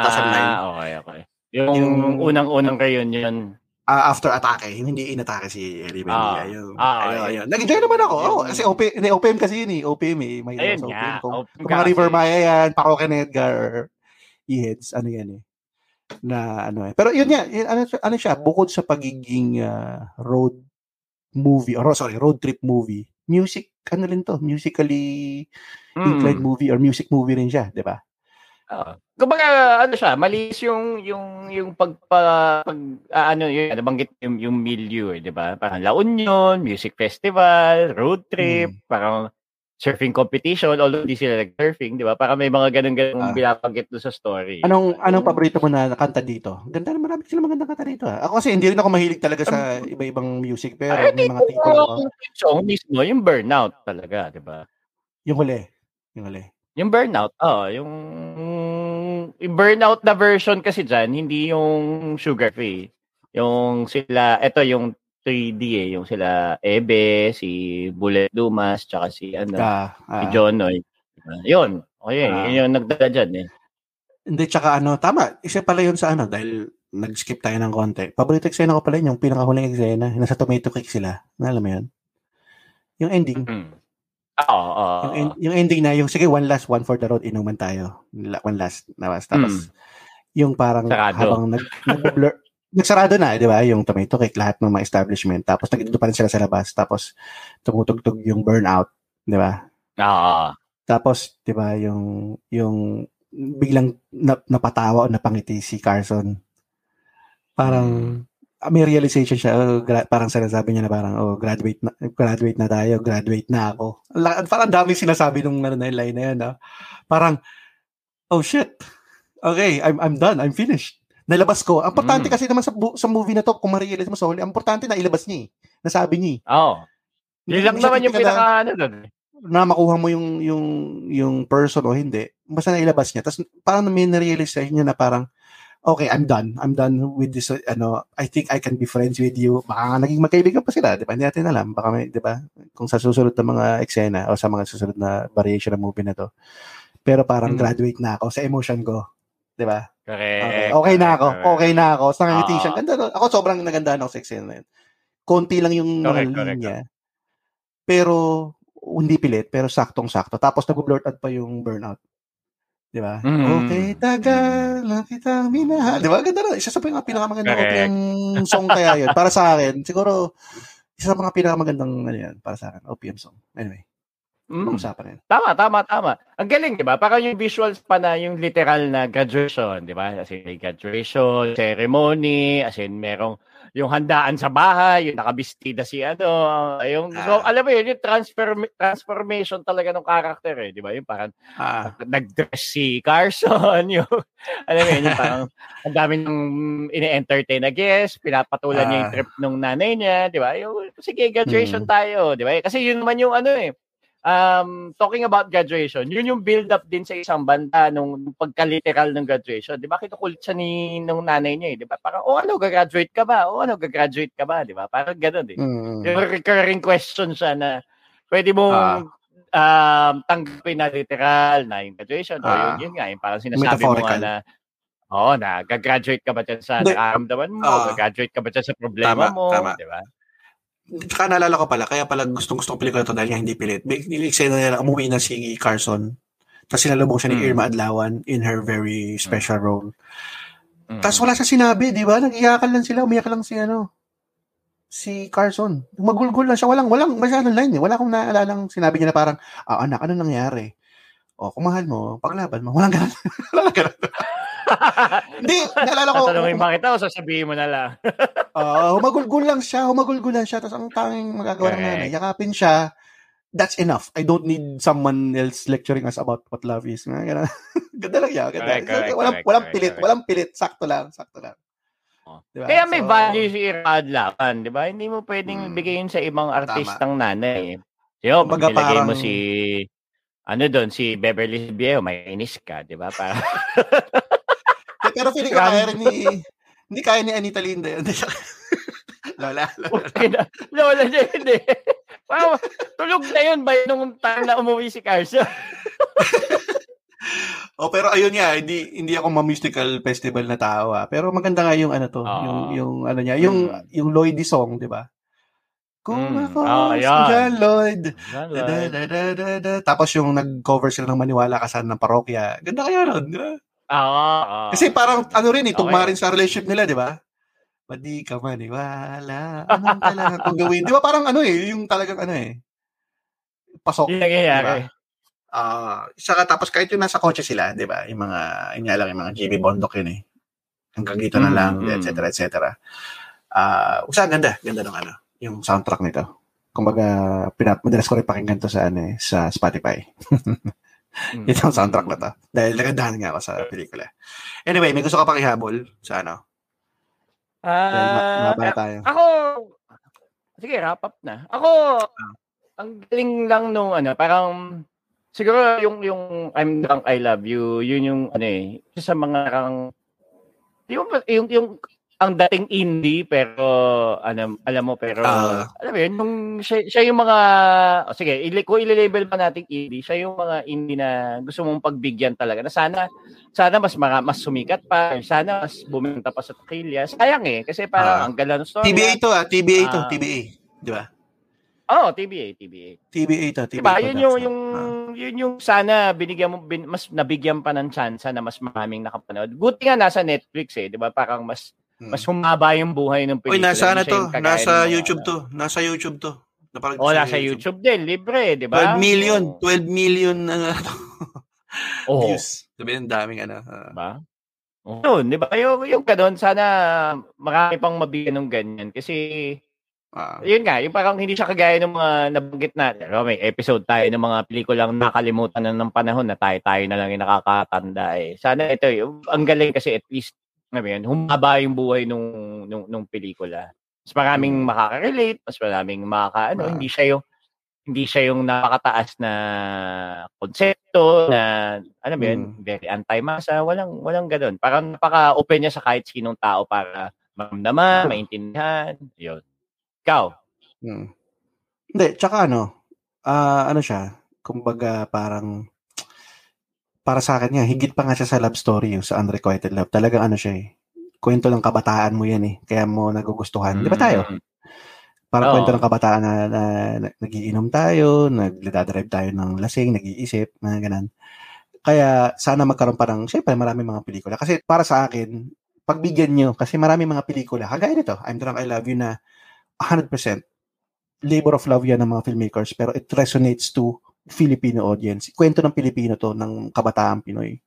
2009. Ah, okay, okay. Yung, Yung- unang-unang reunion. Ah, after atake, hindi inatake si Eddie Bendia. Ah. Yung, Ah, ayun, ayun. Nag-enjoy naman ako. Oh, kasi OPM, hindi, OPM kasi yun eh. OPM eh. May Ayun sa nga. OPM. Kung, open kung mga River. Maya yan, Paroke ni Edgar, E-Heads, ano yan eh. Na ano eh. Pero yun nga, yun, ano, ano siya, bukod sa pagiging ah, road movie, or sorry, road trip movie, music, ano rin to, musically inclined Mm. movie or music movie rin siya, di ba? Oo. Kumbaga, ano siya, malis yung, yung, yung pagpa, pag, ah, ano, yung, nabanggit yung, yung milieu, eh, di ba? Parang La Union, music festival, road trip, Mm. parang surfing competition, although hindi sila nag-surfing, di ba? Parang may mga ganun-ganun Ah. binabanggit doon sa story. Anong anong Yung- paborito mo na kanta dito? Ganda na marami sila magandang kanta dito. ah. Ako kasi hindi rin ako mahilig talaga sa iba-ibang music pero Ay, may di mga ko tipo yung song mismo, yung burnout talaga, di ba? Yung huli. Yung huli. Yung burnout, oh, yung burnout na version kasi dyan, hindi yung sugar free. Yung sila, eto yung 3D eh, yung sila Ebe, si Bullet Dumas, tsaka si ano, Ah, si ah. Jonoy. Yun. Okay, Ah. yun yung nagdala dyan eh. Hindi, tsaka ano, tama. Isa pala yun sa ano, dahil nag-skip tayo ng konti. Paborito eksena ko pala yun, yung pinakahuling eksena. Nasa tomato cake sila. Alam mo yun? Yung ending. Mm. Oo, oo. Yung, en- yung ending na, yung sige, one last, one for the road, inuman tayo. One last, nawas. Tapos, yung parang Hmm. Sarado. habang nag, nag-blur, nagsarado na, di ba? Yung tomato cake, lahat ng mga establishment. Tapos, nagdito pa rin sila sa labas. Tapos, tumutugtog yung burnout, di ba? Oo. Tapos, di ba, yung, yung biglang na, napatawa o napangiti si Carson. Parang, ah, may realization siya, oh, gra- parang sinasabi niya na parang, oh, graduate na, graduate na tayo, graduate na ako. La- parang dami sinasabi nung ano, na line na yun, ah. Parang, oh shit, okay, I'm, I'm done, I'm finished. Nalabas ko. Ang importante Mm. kasi naman sa, bu- sa movie na to, kung ma-realize mo sa huli, ang importante na ilabas niya eh. Nasabi niya eh. Oo. Hindi- Yun lang naman yung na- pinaka ano doon. na makuha mo yung yung yung person o hindi basta nailabas niya tapos parang may na-realize niya na parang okay I'm done. I'm done with this uh, ano I think I can be friends with you. Baka naging magkaibigan pa sila di ba? Hindi natin alam. Baka may di ba? Kung sa susunod na mga eksena o sa mga susunod na variation ng movie na to. Pero parang Mm. graduate na ako sa emotion ko di ba? Okay, Correct. okay na ako okay na ako. Sa ngiti siya ganda no? ako sobrang naganda ako sa eksena na yun. Konti lang yung Correct, correct, linya pero hindi pilit, pero saktong-sakto. Tapos nag-blurt out pa yung burnout. Di ba? Mm. Okay, tagal na kitang minahal. Di ba? Ganda na. Isa sa mga pinakamagandang. OPM song kaya yun. Para sa akin, siguro, isa sa mga pinakamagandang ano yan, para sa akin, OPM song. Anyway. Mm. Usapan yun. Tama, tama, tama. Ang galing, di ba? Parang yung visuals pa na yung literal na graduation, di ba? As in, graduation, ceremony, as in, merong yung handaan sa bahay, yung nakabistida si ano, yung, so, Ah. alam mo yun, yung transfer, transformation talaga ng character eh, di ba? Yung parang Ah, nag-dress si Carson, yung, alam mo yun, yung parang ang dami ng ine-entertain na guest, pinapatulan niya yung Ah. trip ng nanay niya, di ba? Yung, sige, graduation Mm. tayo, di ba? Kasi yun naman yung ano eh, um, talking about graduation, yun yung build-up din sa isang banda nung pagka-literal ng graduation. Di ba? Kinukulit siya ni nung nanay niya eh. Di ba? Parang, oh ano, gagraduate ka ba? Oh ano, gagraduate ka ba? Di ba? Parang ganun eh. mm, Yung recurring question siya na pwede mong Ah. um, tanggapin na literal na yung graduation. o Ah. yun, yun nga, yung parang sinasabi mo nga na Oo, na gagraduate ka ba dyan sa Hindi. nararamdaman mo? Ah. gagraduate ka ba dyan sa problema Tama, mo? tama. Di ba? Tsaka naalala ko pala, kaya pala gustong gusto ko pelikula to dahil nga hindi pilit. May niliksena nila, umuwi na si Carson. Tapos sinalubong siya ni Mm. Irma Adlawan in her very special role. Mm. Tapos wala siya sinabi, di ba? Nag-iyakan lang sila, umiyak lang si ano, si Carson. Magulgul lang siya, walang, walang masyadong line eh. Wala akong naalalang sinabi niya na parang, ah anak, ano nangyari? O, kung mahal mo, paglaban mo. Walang ganun. Walang ganun. Hindi, naalala ko. Tatanungin ba kita o sasabihin mo na lang? Ah, humagulgul lang siya, humagulgul lang siya. Tapos ang tanging magagawa ng nanay, yakapin siya. That's enough. I don't need someone else lecturing us about what love is. Ganda lang yan. Ganda. Correct, correct, walang, correct, walang pilit. correct. Walang pilit. Sakto lang. Sakto lang. Oh. Diba? Kaya may So, value si Irad Laban, di ba? Hindi mo pwedeng Mm. bigyan sa ibang Tama. artistang nanay. Yo, pag nilagay mo si ano doon, si Beverly Viejo, may inis ka, di ba? Para, Pero feeling ko kaya rin ni... Hindi kaya ni Anita Linda yun. Lola. Lola. Kina- Lola niya yun eh. Parang, tulog na yun ba yun nung time na umuwi si Carson? Oh, pero ayun nga, hindi hindi ako ma-musical festival na tao ah. Pero maganda nga yung ano to, Oo. yung yung ano niya, yung Mm. yung Lloydie song, 'di ba? Kung Mm. ako Ah, si ayan. John Lloyd. Da, da, da, da, da. Tapos yung nag-cover sila ng Maniwala ka sana ng parokya. Ganda kaya nun, di ba? Oo, oo. Kasi parang ano rin, eh, tugma Okay. rin sa relationship nila, di ba? Ba't di ka maniwala? Anong kailangan kong gawin? Di ba parang ano eh, yung talagang ano eh, pasok. Yung nangyayari. Ah, saka tapos kahit yung nasa kotse sila, 'di ba? Yung mga yun nga lang yung mga GB Bondok yun eh. Hanggang dito na Mm, lang, mm. et cetera, et cetera. Ah, usa ganda, ganda ng ano, yung soundtrack nito. Kumbaga, pinap madalas ko rin pakinggan to sa ano eh, sa Spotify. Mm. Ito ang soundtrack na to. Dahil nagandahan nga ako sa pelikula. Anyway, may gusto ka pang ihabol sa ano? Dahil ma- Ah, na tayo. Ako, sige, wrap up na. Ako, ang galing lang nung ano, parang, siguro yung, yung I'm drunk, I love you, yun yung, ano eh, sa mga parang, yung, yung, yung, ang dating indie, pero, ano, alam mo, pero, Ah. alam mo yun, yung, siya, siya yung mga, oh, sige, ili, kung ililabel pa nating indie, siya yung mga indie na gusto mong pagbigyan talaga, na sana, sana mas mara, mas sumikat pa, sana mas buminta pa sa takilya. Sayang eh, kasi parang Ah. ang gala ng story. TBA to ah, TBA to, Ah. TBA. Di ba? Oh, TBA, TBA. TBA to, TBA. Diba, yun yung, yung, Ah. yun yung sana binigyan mo, bin, mas nabigyan pa ng chance na mas maraming nakapanood. Buti nga nasa Netflix eh, di ba? Parang mas. Mas humaba yung buhay ng Uy, pelikula. nasa ano Hindi siya to? yung kagaya Nasa YouTube ano. to. Nasa YouTube to. Napag- Oh, nasa YouTube din, libre, di ba? 12 million. Oh. 12 million na Oh, views. Sabi ng daming ano. ah. Diba? Oh. Yun, di ba? Yung, yung ganun, sana marami pang mabigyan ng ganyan. Kasi, ah. yun nga, yung parang hindi siya kagaya ng mga nabanggit natin. Pero may episode tayo ng mga pelikulang nakalimutan na ng panahon na tayo-tayo na lang yung nakakatanda eh. Sana ito, yung, ang galing kasi at least, ano yun, humaba yung buhay nung, nung, nung pelikula. Mas maraming Mm. makaka-relate, mas maraming makaka, ano, hindi siya yung, hindi siya yung napakataas na konsepto na ano ba yun, Mm. very anti-masa, walang walang ganoon. Parang napaka-open niya sa kahit sinong tao para maramdaman, maintindihan, yun. Ikaw, Hmm. Hindi, tsaka ano, ah ano siya, kumbaga parang, para sa akin nga, higit pa nga siya sa love story, yung sa Unrequited Love. Talagang ano siya eh, kwento ng kabataan mo yan eh, kaya mo nagugustuhan. Di ba tayo? Mm. Parang Oo. kwento ng kabataan na, na, na nagiinom tayo, nagdadrive tayo ng lasing, nag-iisip, mga ganun. Kaya sana magkaroon pa ng, syempre marami mga pelikula. Kasi para sa akin, pagbigyan nyo, kasi marami mga pelikula, kagaya nito, I'm Drunk, I Love You na 100% labor of love yan ng mga filmmakers, pero it resonates to Filipino audience. Kwento ng Pilipino to, ng kabataan Pinoy.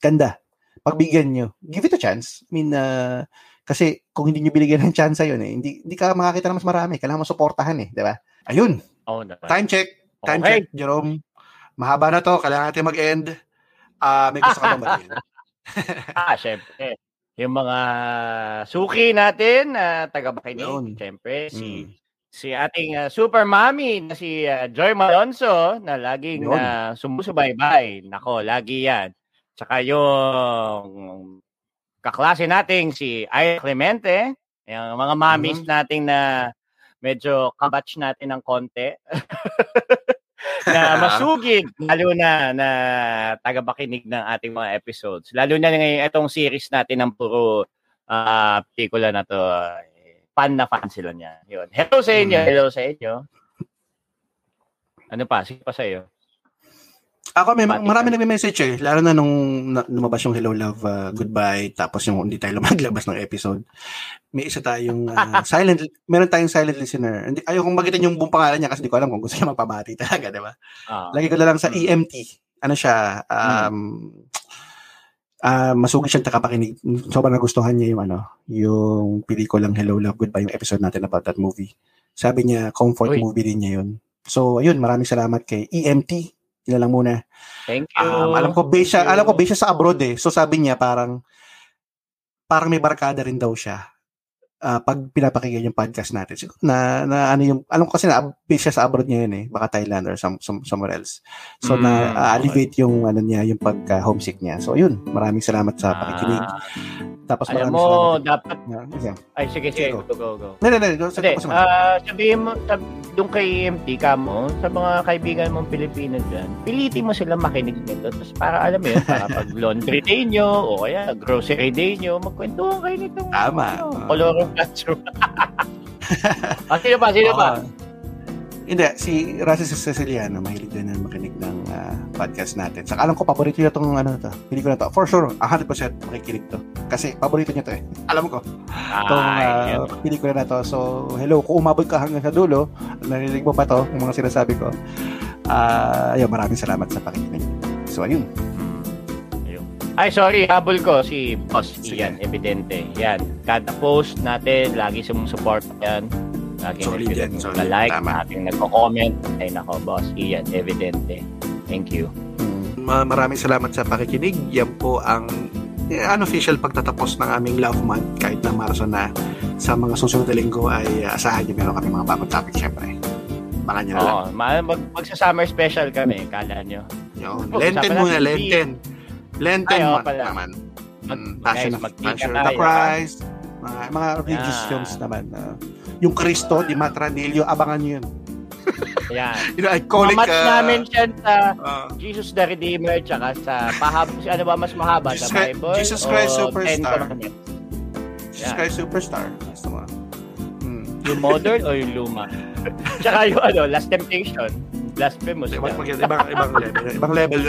Ganda. Pagbigyan nyo. Give it a chance. I mean, uh, kasi kung hindi nyo binigyan ng chance yun eh, hindi, hindi ka makakita ng mas marami. Kailangan mo suportahan eh, di ba? Ayun. Oh, Time check. Time Okay. check, Jerome. Mahaba na to. Kailangan natin mag-end. Ah, may gusto ka bang batiin? ah, syempre. Yung mga suki natin na taga Yun. Bakinig, syempre si Mm. Si ating ah, super mommy na si ah, Joy Malonzo na laging Yun. na sumusubaybay. Nako, lagi 'yan. Tsaka yung kaklase nating si Ay Clemente, yung mga mommies Mhm. nating na medyo kabatch natin ng konti. na masugid lalo na na tagabakinig ng ating mga episodes. Lalo na ngayon itong series natin ng puro ah pelikula na to. Fan na fan sila niya. Yun. Hello sa inyo. Mm. Hello sa inyo. Ano pa? Sige pa sa iyo. Ako, may marami nagme-message eh. Lalo na nung na, lumabas yung Hello Love uh, Goodbye tapos yung hindi tayo lumaglabas ng episode. May isa tayong uh, silent meron tayong silent listener. Hindi ayaw kong magitin yung buong pangalan niya kasi di ko alam kung gusto niya magpabati talaga, di ba? Ah. Lagi ko na lang sa Mm. EMT. Ano siya? Um ah masugid siyang takapakinig. Sobrang nagustuhan niya yung ano, yung pelikulang Hello Love Goodbye, yung episode natin about that movie. Sabi niya, comfort Uy. movie din niya yun. So, ayun, maraming salamat kay EMT. Na lang muna. Thank you. Um, alam ko base siya, alam ko base siya sa abroad eh. So sabi niya parang parang may barkada rin daw siya. Ah, pag pinapakinggan yung podcast natin. Siguro na, na ano yung, alam ko kasi na siya sa abroad niya yun eh. Baka Thailand or some, some, somewhere else. So Mm, na ah, alleviate yung ano niya, yung pagka homesick niya. So yun, maraming salamat sa pakikinig. Ah, Tapos alam maraming mo, salamat. dapat, Yeah, yeah. ay sige, sige, Go. go, go, go. Hindi, hindi. Sabi Hindi, ko sa ah, sabihin mo, sab, doon kay EMT ka mo, sa mga kaibigan mong Pilipino dyan, pilitin mo sila makinig nito. Tapos para alam mo yun, para pag laundry day nyo, o kaya grocery day nyo, magkwentuhan kayo nitong Tama. ano, Ah. Ah, sino pa? Sino pa? Oo. Hindi, si Rasi Ceciliano, mahilig din na makinig ng ah, podcast natin. Saka alam ko, paborito niya itong ano to, pelikula to. For sure, 100% makikinig to. Kasi paborito niya to eh. Alam ko, itong Ay, ah, pelikula na to. So, hello, kung umabot ka hanggang sa dulo, narinig mo pa to, yung mga sinasabi ko. Ah, ayun, maraming salamat sa pakikinig. So, ayun. Ay, sorry, habol ko si Boss Sige. Ian, evidente. Yan, kada post natin, lagi sumumusupport yan. Lagi Solid yan, solid. like Tama. laging nagko-comment. Ay nako, Boss Ian, evidente. Thank you. Ma- maraming salamat sa pakikinig. Yan po ang eh, unofficial pagtatapos ng aming Love Month kahit na Marso na sa mga susunod na linggo ay uh, asahan niyo meron kami mga bagong topic syempre. Baka nyo na lang. Oo, ma- mag, magsa-summer special kami, kala nyo. Yun. Lenten muna, Lenten. Lenten Ay, month pala. naman. Mag- Mm, Passion, guys, of, Passion of the tayo, Christ. Mga, mga religious Yan. films naman. uh, yung Cristo, di Matranillo, abangan nyo yun. Yan. You know, iconic. Mamatch uh, namin siya sa uh, Jesus the Redeemer tsaka sa pahab ano ba mas mahaba Jesus sa Christ- Bible Jesus Christ Superstar. Jesus. Christ Superstar. Gusto mo. Mm. Yung modern o yung luma tsaka yung ano Last Temptation blasphemous Ibang, yan. ibang, ibang level. Ibang level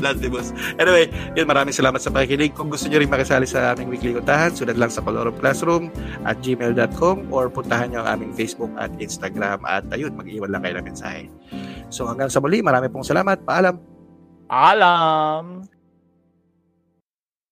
Blasphemous. Anyway, yun, maraming salamat sa pakikinig. Kung gusto nyo rin makisali sa aming weekly kuntahan, sunod lang sa Colorum Classroom at gmail.com or puntahan nyo ang aming Facebook at Instagram at ayun, mag-iwan lang kayo ng mensahe. So hanggang sa muli, marami pong salamat. Paalam. alam